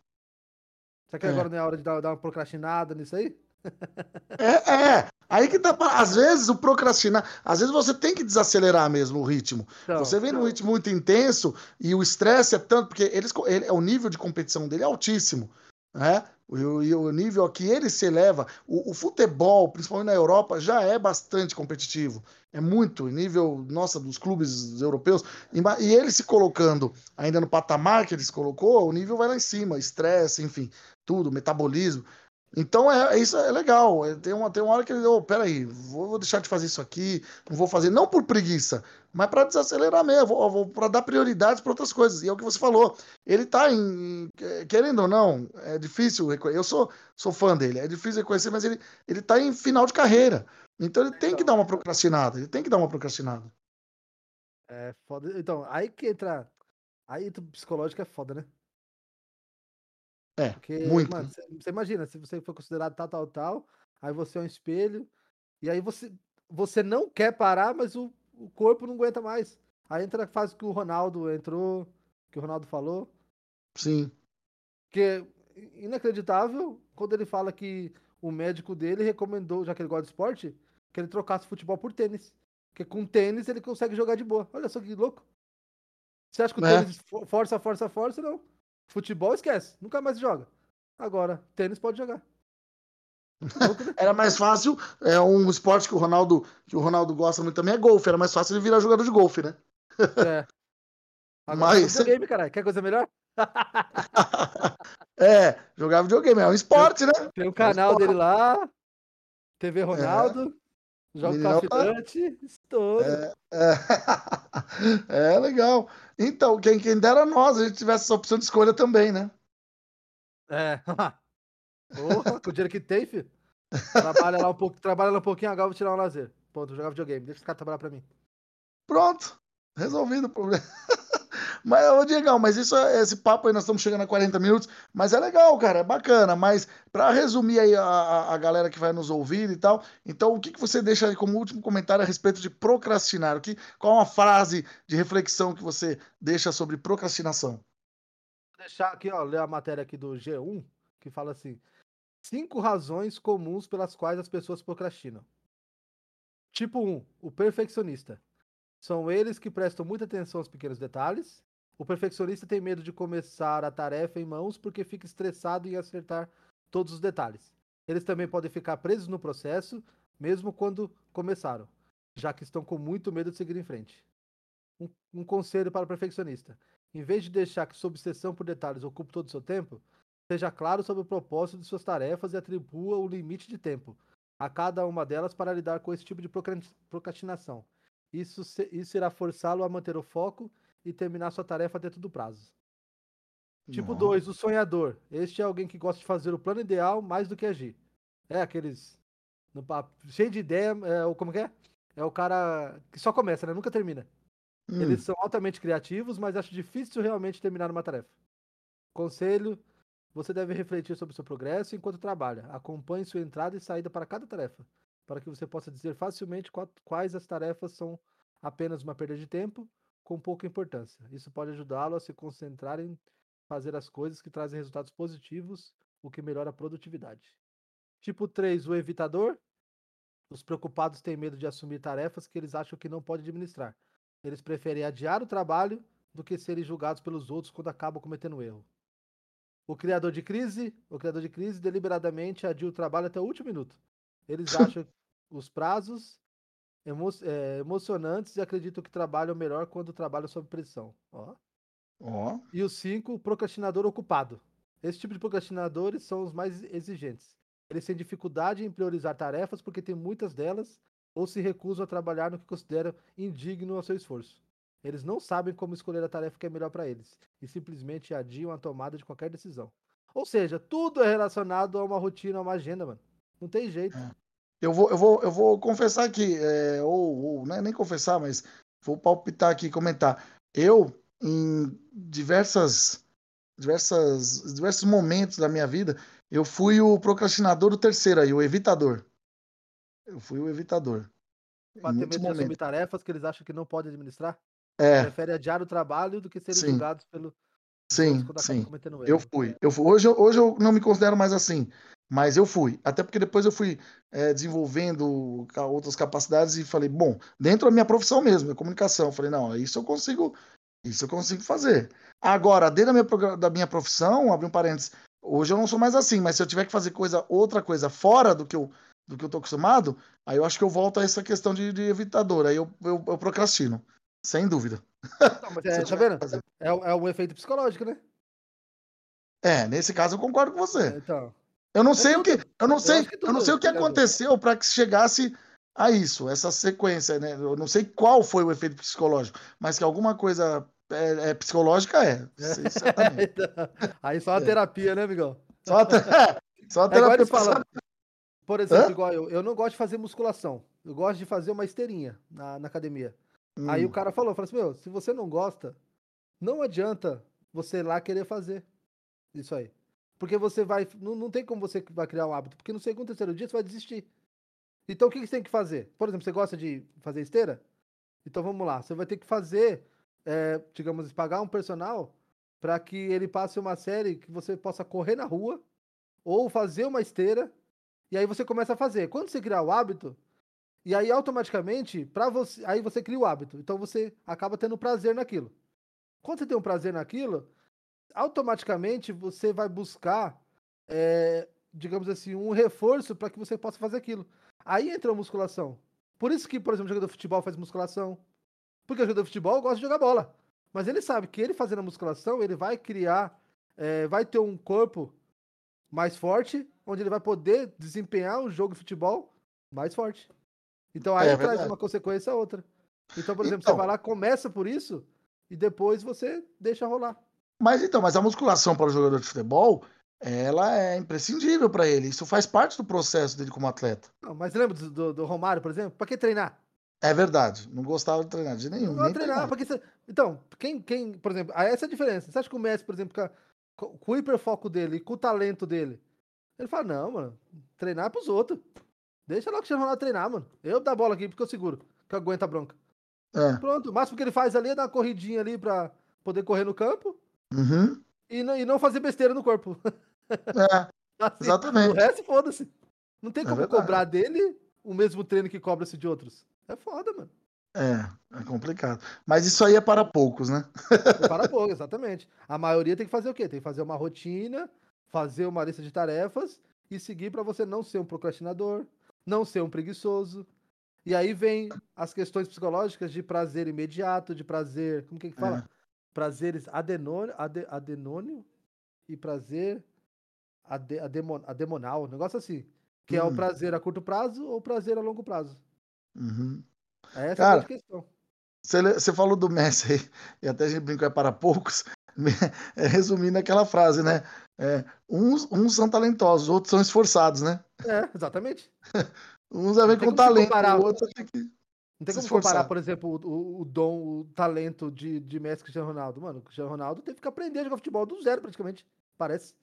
Será que É. agora não é hora de dar, dar uma procrastinada nisso aí? É, é. Aí que tá. Às vezes o procrastinar. Às vezes você tem que desacelerar mesmo o ritmo. Então, Você vem num ritmo muito intenso e o estresse é tanto, porque eles, ele, o nível de competição dele é altíssimo. Né? O- o nível a que ele se eleva, o, o futebol, principalmente na Europa, já é bastante competitivo. É muito, nível, nossa, dos clubes europeus. E ele se colocando ainda no patamar que ele se colocou, o nível vai lá em cima, estresse, enfim, tudo, metabolismo. Então é, isso é legal. É, Tem uma, tem uma hora que ele, oh, peraí, vou, vou deixar de fazer isso aqui, não vou fazer, não por preguiça, mas para desacelerar mesmo, vou, vou para dar prioridades para outras coisas. E é o que você falou. Ele tá em. Querendo ou não, é difícil reconhecer. Eu sou, sou fã dele, é difícil reconhecer, mas ele, ele tá em final de carreira. Então ele tem que dar uma procrastinada, ele tem que dar uma procrastinada. É foda. Então, aí que entra. Aí psicológico é foda, né? É, Porque, muito. mano, você imagina, se você for considerado tal, tal, tal, aí você é um espelho, e aí você, você não quer parar, mas o, o corpo não aguenta mais. Aí entra a fase que o Ronaldo entrou, que o Ronaldo falou, Sim. que é inacreditável quando ele fala que o médico dele recomendou, já que ele gosta de esporte, que ele trocasse futebol por tênis. Porque com tênis ele consegue jogar de boa. Olha só que louco. Você acha que o É. tênis fo- força, força, força? Não. Futebol esquece, nunca mais joga. Agora, tênis pode jogar. Era mais fácil, é um esporte que o Ronaldo, que o Ronaldo gosta muito também é golfe. Era mais fácil ele virar jogador de golfe, né? É. Agora Mas- Mas... videogame, caralho. Quer coisa melhor? é, jogar videogame, é um esporte, né? Tem um canal dele lá, TV Ronaldo, joga of tá- estouro. É, é. É, legal. Então, quem, quem dera nós, a gente tivesse essa opção de escolha também, né? É. Porra, com o dinheiro que tem, filho. Trabalha lá um pouco, trabalha lá um pouquinho, agora vou tirar um lazer. Ponto, vou jogar videogame. Deixa os caras trabalhar pra mim. Pronto, resolvido o problema. Mas, ô Diegão, mas isso, é- esse papo aí, nós estamos chegando a 40 minutos, mas é legal, cara, é bacana. Mas para resumir aí a, a, galera que vai nos ouvir e tal, então o que, que você deixa aí como último comentário a respeito de procrastinar? O que, qual uma frase de reflexão que você deixa sobre procrastinação? Vou deixar aqui, ó, ler a matéria aqui do G1, que fala assim: cinco razões comuns pelas quais as pessoas procrastinam. Tipo 1, o perfeccionista. São eles que prestam muita atenção aos pequenos detalhes. O perfeccionista tem medo de começar a tarefa em mãos porque fica estressado em acertar todos os detalhes. Eles também podem ficar presos no processo, mesmo quando começaram, já que estão com muito medo de seguir em frente. Um, um conselho para o perfeccionista: em vez de deixar que sua obsessão por detalhes ocupe todo o seu tempo, seja claro sobre o propósito de suas tarefas e atribua o limite de tempo a cada uma delas para lidar com esse tipo de procra- procrastinação. Isso, isso irá forçá-lo a manter o foco e terminar sua tarefa dentro do prazo. Tipo Nossa. 2, o sonhador. Este é alguém que gosta de fazer o plano ideal mais do que agir. É aqueles. no papo, cheio de ideia. É, o, como que é? É o cara que só começa, né? Nunca termina. Hum, Eles são altamente criativos, mas acho difícil realmente terminar uma tarefa. Conselho: você deve refletir sobre o seu progresso enquanto trabalha. Acompanhe sua entrada e saída para cada tarefa, para que você possa dizer facilmente qua- quais as tarefas são apenas uma perda de tempo com pouca importância. Isso pode ajudá-lo a se concentrar em fazer as coisas que trazem resultados positivos, o que melhora a produtividade. Tipo 3, o evitador. Os preocupados têm medo de assumir tarefas que eles acham que não podem administrar. Eles preferem adiar o trabalho do que serem julgados pelos outros quando acabam cometendo erro. O criador de crise, o criador de crise deliberadamente adia o trabalho até o último minuto. Eles acham os prazos emo é, emocionantes e acreditam que trabalham melhor quando trabalham sob pressão. Ó. Ó. E o 5, procrastinador ocupado. Esse tipo de procrastinadores são os mais exigentes. Eles têm dificuldade em priorizar tarefas porque tem muitas delas ou se recusam a trabalhar no que consideram indigno ao seu esforço. Eles não sabem como escolher a tarefa que é melhor para eles e simplesmente adiam a tomada de qualquer decisão. Ou seja, tudo é relacionado a uma rotina, a uma agenda, mano. Não tem jeito. Eu vou, eu vou, eu vou confessar aqui, é, ou, ou né, nem confessar, mas vou palpitar aqui, comentar. Eu, em diversas, diversas, diversos momentos da minha vida, eu fui o procrastinador do terceiro aí, o evitador. Eu fui o evitador. Pra ter medo de assumir tarefas que eles acham que não podem administrar? É. Prefere adiar o trabalho do que serem Sim. julgados pelo. Sim, sim. Eu fui. Eu fui. Hoje, hoje eu não me considero mais assim, mas eu fui. Até porque depois eu fui é, desenvolvendo outras capacidades e falei, bom, dentro da minha profissão mesmo, comunicação, eu falei, não, isso eu consigo, isso eu consigo fazer. Agora, dentro da minha, da minha profissão, abrir um parênteses, hoje eu não sou mais assim, mas se eu tiver que fazer coisa, outra coisa fora do que eu do que eu tô acostumado, aí eu acho que eu volto a essa questão de, de evitador, aí eu, eu, eu procrastino. Sem dúvida. Não, mas é, tá vendo? É, é um efeito psicológico, né? É, nesse caso eu concordo com você. É, então. Eu não sei o que, eu não sei, eu não sei o que aconteceu para que chegasse a isso, essa sequência, né? Eu não sei qual foi o efeito psicológico, mas que alguma coisa é, é psicológica é. então, aí só a terapia, né, amigão? Só a, só a é terapia. É Por exemplo, Hã? igual eu, eu não gosto de fazer musculação. Eu gosto de fazer uma esteirinha na, na academia. Hum. Aí o cara falou, falou assim, meu, se você não gosta, não adianta você lá querer fazer isso aí. Porque você vai. Não, não tem como você vai criar um hábito. Porque no segundo, terceiro dia você vai desistir. Então o que, você tem que fazer? Por exemplo, você gosta de fazer esteira? Então vamos lá. Você vai ter que fazer, é, digamos, pagar um personal para que ele passe uma série que você possa correr na rua ou fazer uma esteira. E aí você começa a fazer. Quando você criar o hábito, e aí automaticamente, para você, aí você cria o hábito. Então você acaba tendo prazer naquilo. Quando você tem um prazer naquilo, automaticamente você vai buscar, é, digamos assim, um reforço para que você possa fazer aquilo. Aí entra a musculação. Por isso que, por exemplo, o jogador de futebol faz musculação. Porque o jogador de futebol gosta de jogar bola. Mas ele sabe que ele fazendo a musculação, ele vai criar, é, vai ter um corpo mais forte, onde ele vai poder desempenhar um jogo de futebol mais forte. Então aí é, traz uma consequência a outra. Então, por exemplo, então, você vai lá, começa por isso e depois você deixa rolar. Mas então, mas a musculação para o jogador de futebol, ela é imprescindível para ele. Isso faz parte do processo dele como atleta. Não, mas lembra do, do, Romário, por exemplo? Para que treinar? É verdade. Não gostava de treinar de nenhum. Não treinar, porque você... Então, quem, quem, por exemplo, essa é a diferença. Você acha que o Messi, por exemplo, com, com o hiperfoco dele e com o talento dele, ele fala, não, mano, treinar é pros outros. Deixa lá o Cristiano Ronaldo treinar, mano. Eu dar a bola aqui porque eu seguro, que eu aguento a bronca. É. Pronto, o máximo que ele faz ali é dar uma corridinha ali pra poder correr no campo. Uhum. E, não, e não fazer besteira no corpo. É, assim, exatamente. O resto, foda-se. Não tem é como é cobrar dele o mesmo treino que cobra-se de outros. É foda, mano. É, é complicado. Mas isso aí é para poucos, né? É para poucos, exatamente. A maioria tem que fazer o quê? Tem que fazer uma rotina, fazer uma lista de tarefas e seguir para você não ser um procrastinador, não ser um preguiçoso. E aí vem as questões psicológicas de prazer imediato, de prazer. Como que, é que fala? É prazeres adenônio, ade, adenônio e prazer ade, ademon, ademonal, um negócio assim. Que é o hum. prazer a curto prazo ou o prazer a longo prazo. Uhum. Essa Cara, é a questão. Você falou do Messi aí, e até a gente brincou é para poucos, é, resumindo aquela frase, né? É, uns, uns são talentosos, outros são esforçados, né? É, exatamente. uns vêm com talento, o outro não tem como comparar, por exemplo, o, o, dom, o talento de, de Messi e Cristiano Ronaldo. Mano, o Cristiano Ronaldo teve que aprender a jogar futebol do zero, praticamente. Parece.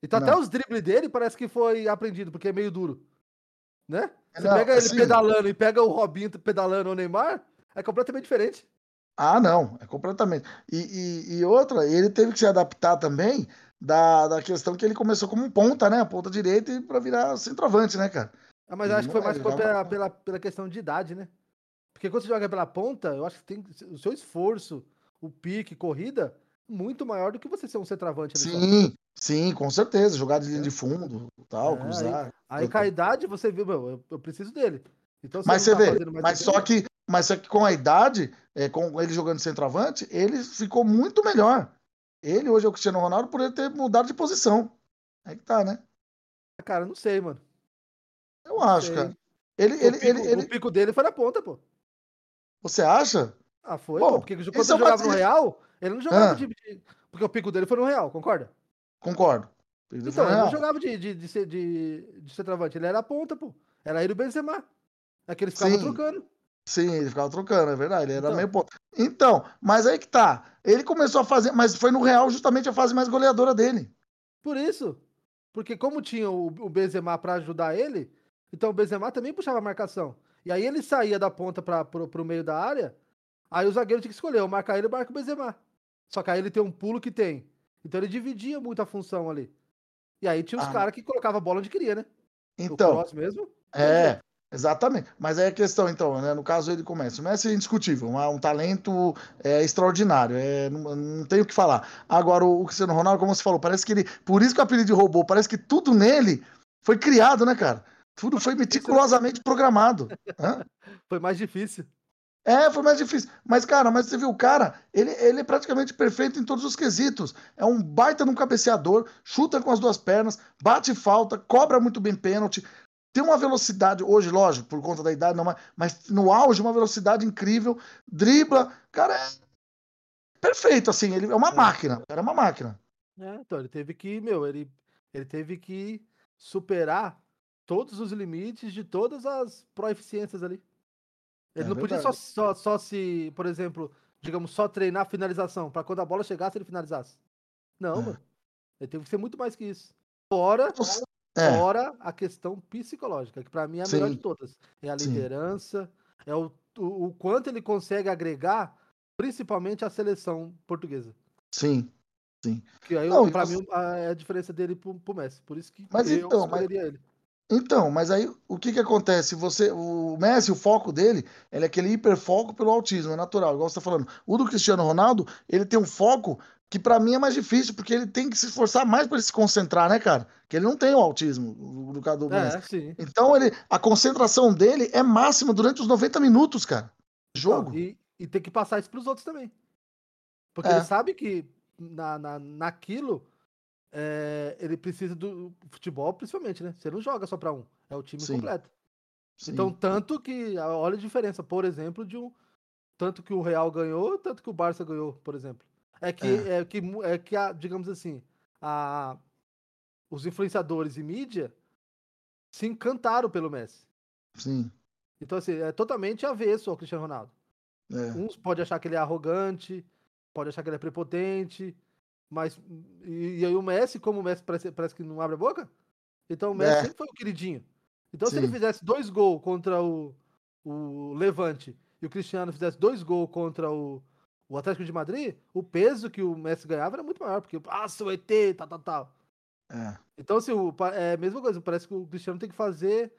Então não. até os dribles dele parece que foi aprendido, porque é meio duro. Né? Você não, pega ele assim... pedalando e pega o Robinho pedalando o Neymar, é completamente diferente. Ah, não, é completamente. E, e, e, outra, ele teve que se adaptar também da, da questão que ele começou como ponta, né? A ponta direita para virar centroavante, né, cara? Ah, mas eu acho que foi mais pela, pela, pela questão de idade, né? Porque quando você joga pela ponta, eu acho que tem o seu esforço, o pique, corrida, muito maior do que você ser um centroavante. Sim, Sim, com certeza. Jogar de linha de fundo, tal, É, cruzar. Aí com a idade você viu, meu, eu, eu preciso dele. Então, Mas você tá vê, mas só que, mas só que com a idade, é, com ele jogando centroavante, ele ficou muito melhor. Ele hoje é o Cristiano Ronaldo por ele ter mudado de posição. Aí que tá, né? Cara, não sei, mano. Eu acho, sei. cara. Ele, O ele, pico, ele, o ele, pico dele foi na ponta, pô. você acha? Ah, foi, Bom, pô. Porque quando ele é jogava no Real, ele não jogava Ah. de, de- Porque o pico dele foi no Real, concorda? Concordo. Ele Então, ele não "Não, jogava de, de, de, ser- de, de centroavante, ele era a ponta, pô. Era ele o Benzema. É que eles ficavam Sim. trocando. Sim, ele ficava trocando, é verdade. Ele era Então. meio ponto. Então, mas aí que tá. Ele começou a fazer, mas foi no Real justamente a fase mais goleadora dele. Por isso. Porque como tinha o, o Benzema pra ajudar ele, então o Benzema também puxava a marcação. E aí ele saía da ponta pra, pro, pro meio da área, aí o zagueiro tinha que escolher, ou marcar ele ou marcar o Benzema. Só que aí ele tem um pulo que tem. Então ele dividia muito a função ali. E aí tinha os Ah. caras que colocavam a bola onde queria, né? o Então, mesmo. é, exatamente. Mas aí a questão, então, né? No caso ele começa. O Messi é indiscutível, um, um talento é, extraordinário. É, não, não tenho o que falar. Agora, o, o Cristiano Ronaldo, como você falou, parece que ele. Por isso que o apelido de robô, parece que tudo nele foi criado, né, cara? Tudo foi meticulosamente programado. Hã? Foi mais difícil. É, foi mais difícil. Mas, cara, mas você viu o cara, ele, ele é praticamente perfeito em todos os quesitos. É um baita num cabeceador, chuta com as duas pernas, bate falta, cobra muito bem pênalti. Tem uma velocidade, hoje, lógico, por conta da idade, não, mas, mas no auge, uma velocidade incrível, dribla. Cara, é perfeito, assim. Ele é uma É. máquina. O cara é uma máquina. É, então ele teve que, meu, ele, ele teve que superar todos os limites de todas as proeficiências ali. Ele É não podia só, verdade. só, só se, por exemplo, digamos, só treinar finalização, pra quando a bola chegasse ele finalizasse. Não, É. mano. Ele teve que ser muito mais que isso. Fora, É, fora a questão psicológica, que pra mim é a melhor de Sim. todas. É a Sim. liderança, é o, o, o quanto ele consegue agregar, principalmente a seleção portuguesa. sim. Que aí, Não, pra mim, a- é a diferença dele pro, pro Messi. Por isso que Mas eu então, mas- ele. Então, mas aí o que que acontece? Você, o Messi, o foco dele, ele é aquele hiperfoco pelo autismo, é natural, igual você tá falando. O do Cristiano Ronaldo, ele tem um foco que pra mim é mais difícil, porque ele tem que se esforçar mais pra ele se concentrar, né, cara? Que ele não tem o autismo, o- no caso do Messi. É, sim. Então, ele, a concentração dele é máxima durante os 90 minutos, cara. Jogo. E, e tem que passar isso pros outros também. Porque É. ele sabe que na, na, naquilo é, ele precisa do futebol, principalmente, né? Você não joga só pra um, é o time Sim. completo. Sim. Então, tanto que, olha a diferença, por exemplo, de um. Tanto que o Real ganhou, tanto que o Barça ganhou, por exemplo. É que, é. que, mu- é que a, digamos assim, a, os influenciadores e mídia se encantaram pelo Messi. Sim. Então, assim, é totalmente avesso ao Cristiano Ronaldo. É. Uns pode achar que ele é arrogante, pode achar que ele é prepotente, mas. E, e aí o Messi, como o Messi parece, parece que não abre a boca, então o Messi É. sempre foi o queridinho. Então, se ele Sim. fizesse dois gols contra o, o Levante e o Cristiano fizesse dois gols contra o, o Atlético de Madrid, o peso que o Messi ganhava era muito maior, porque, ah, seu ET, tal, tal, tal. É. Então, assim, o, é a mesma coisa, parece que o Cristiano tem que fazer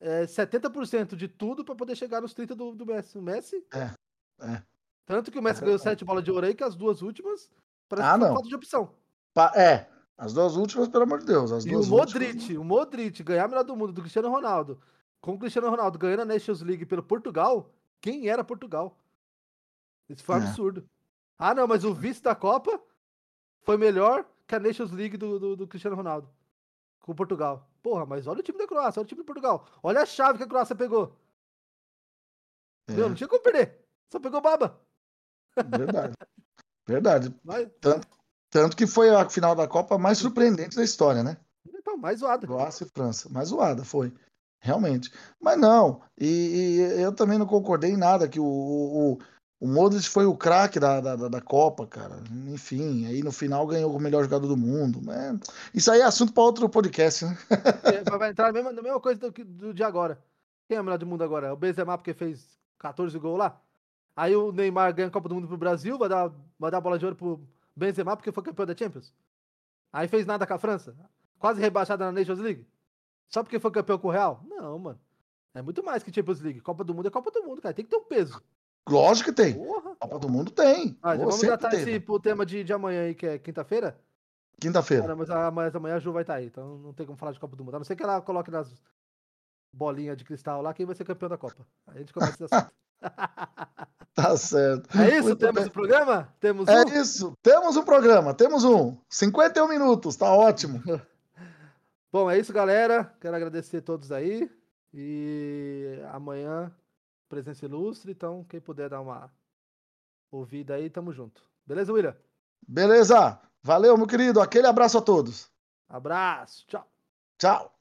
é, 70% de tudo para poder chegar nos 30% do, do Messi. O Messi. É, é. Tanto que o Messi É ganhou verdade. sete bolas de ouro aí, que as duas últimas parece Ah, não. falta de opção. Pa- É. As duas últimas, pelo amor de Deus. As E duas o Modric, últimas. o Modric ganhar a melhor do mundo do Cristiano Ronaldo, com o Cristiano Ronaldo ganhando a Nations League pelo Portugal, quem era Portugal? Isso foi um É. absurdo. Ah, não, mas o vice da Copa foi melhor que a Nations League do, do, do Cristiano Ronaldo. Com Portugal. Porra, mas olha o time da Croácia, olha o time do Portugal. Olha a chave que a Croácia pegou. É, Meu, não tinha como perder. Só pegou baba. verdade. Verdade. Mas, Tanto que foi a final da Copa mais surpreendente da história, né? então, mais zoada. Croácia e França. Mais zoada, foi. Realmente. Mas não. E, e eu também não concordei em nada que o, o, o Modric foi o craque da, da, da- Copa, cara. Enfim, aí no final ganhou o melhor jogador do mundo. Mas isso aí é assunto para outro podcast, né? É, vai- entrar na mesma, na mesma coisa do, do de agora. Quem é o melhor do mundo agora? É O Benzema porque fez 14 gols lá? Aí o Neymar ganha a Copa do Mundo pro Brasil, vai dar, vai dar a bola de ouro pro Benzema porque foi campeão da Champions? Aí fez nada com a França? Quase rebaixada na Nations League? Só porque foi campeão com o Real? Não, mano. É muito mais que Champions League. Copa do Mundo é Copa do Mundo, cara. Tem que ter um peso. Lógico que tem. Porra. Copa do Mundo tem. Ah, Pô, vamos sempre tratar teve. esse pro tema de, de amanhã aí, que é quinta-feira? Quinta-feira. Mas, a- mas amanhã a Ju vai estar aí, então não tem como falar de Copa do Mundo. A não ser que ela coloque nas bolinhas de cristal lá quem vai ser campeão da Copa. Aí a gente começa esse assunto. Tá certo. É isso? Muito Temos o programa? Temos É um? isso. Temos um programa, temos um. 51 minutos, tá ótimo. Bom, é isso, galera. Quero agradecer a todos aí. E amanhã, presença ilustre. Então, quem puder dar uma ouvida aí, tamo junto. Beleza, William? Beleza? Valeu, meu querido. Aquele abraço a todos. Abraço. Tchau. Tchau.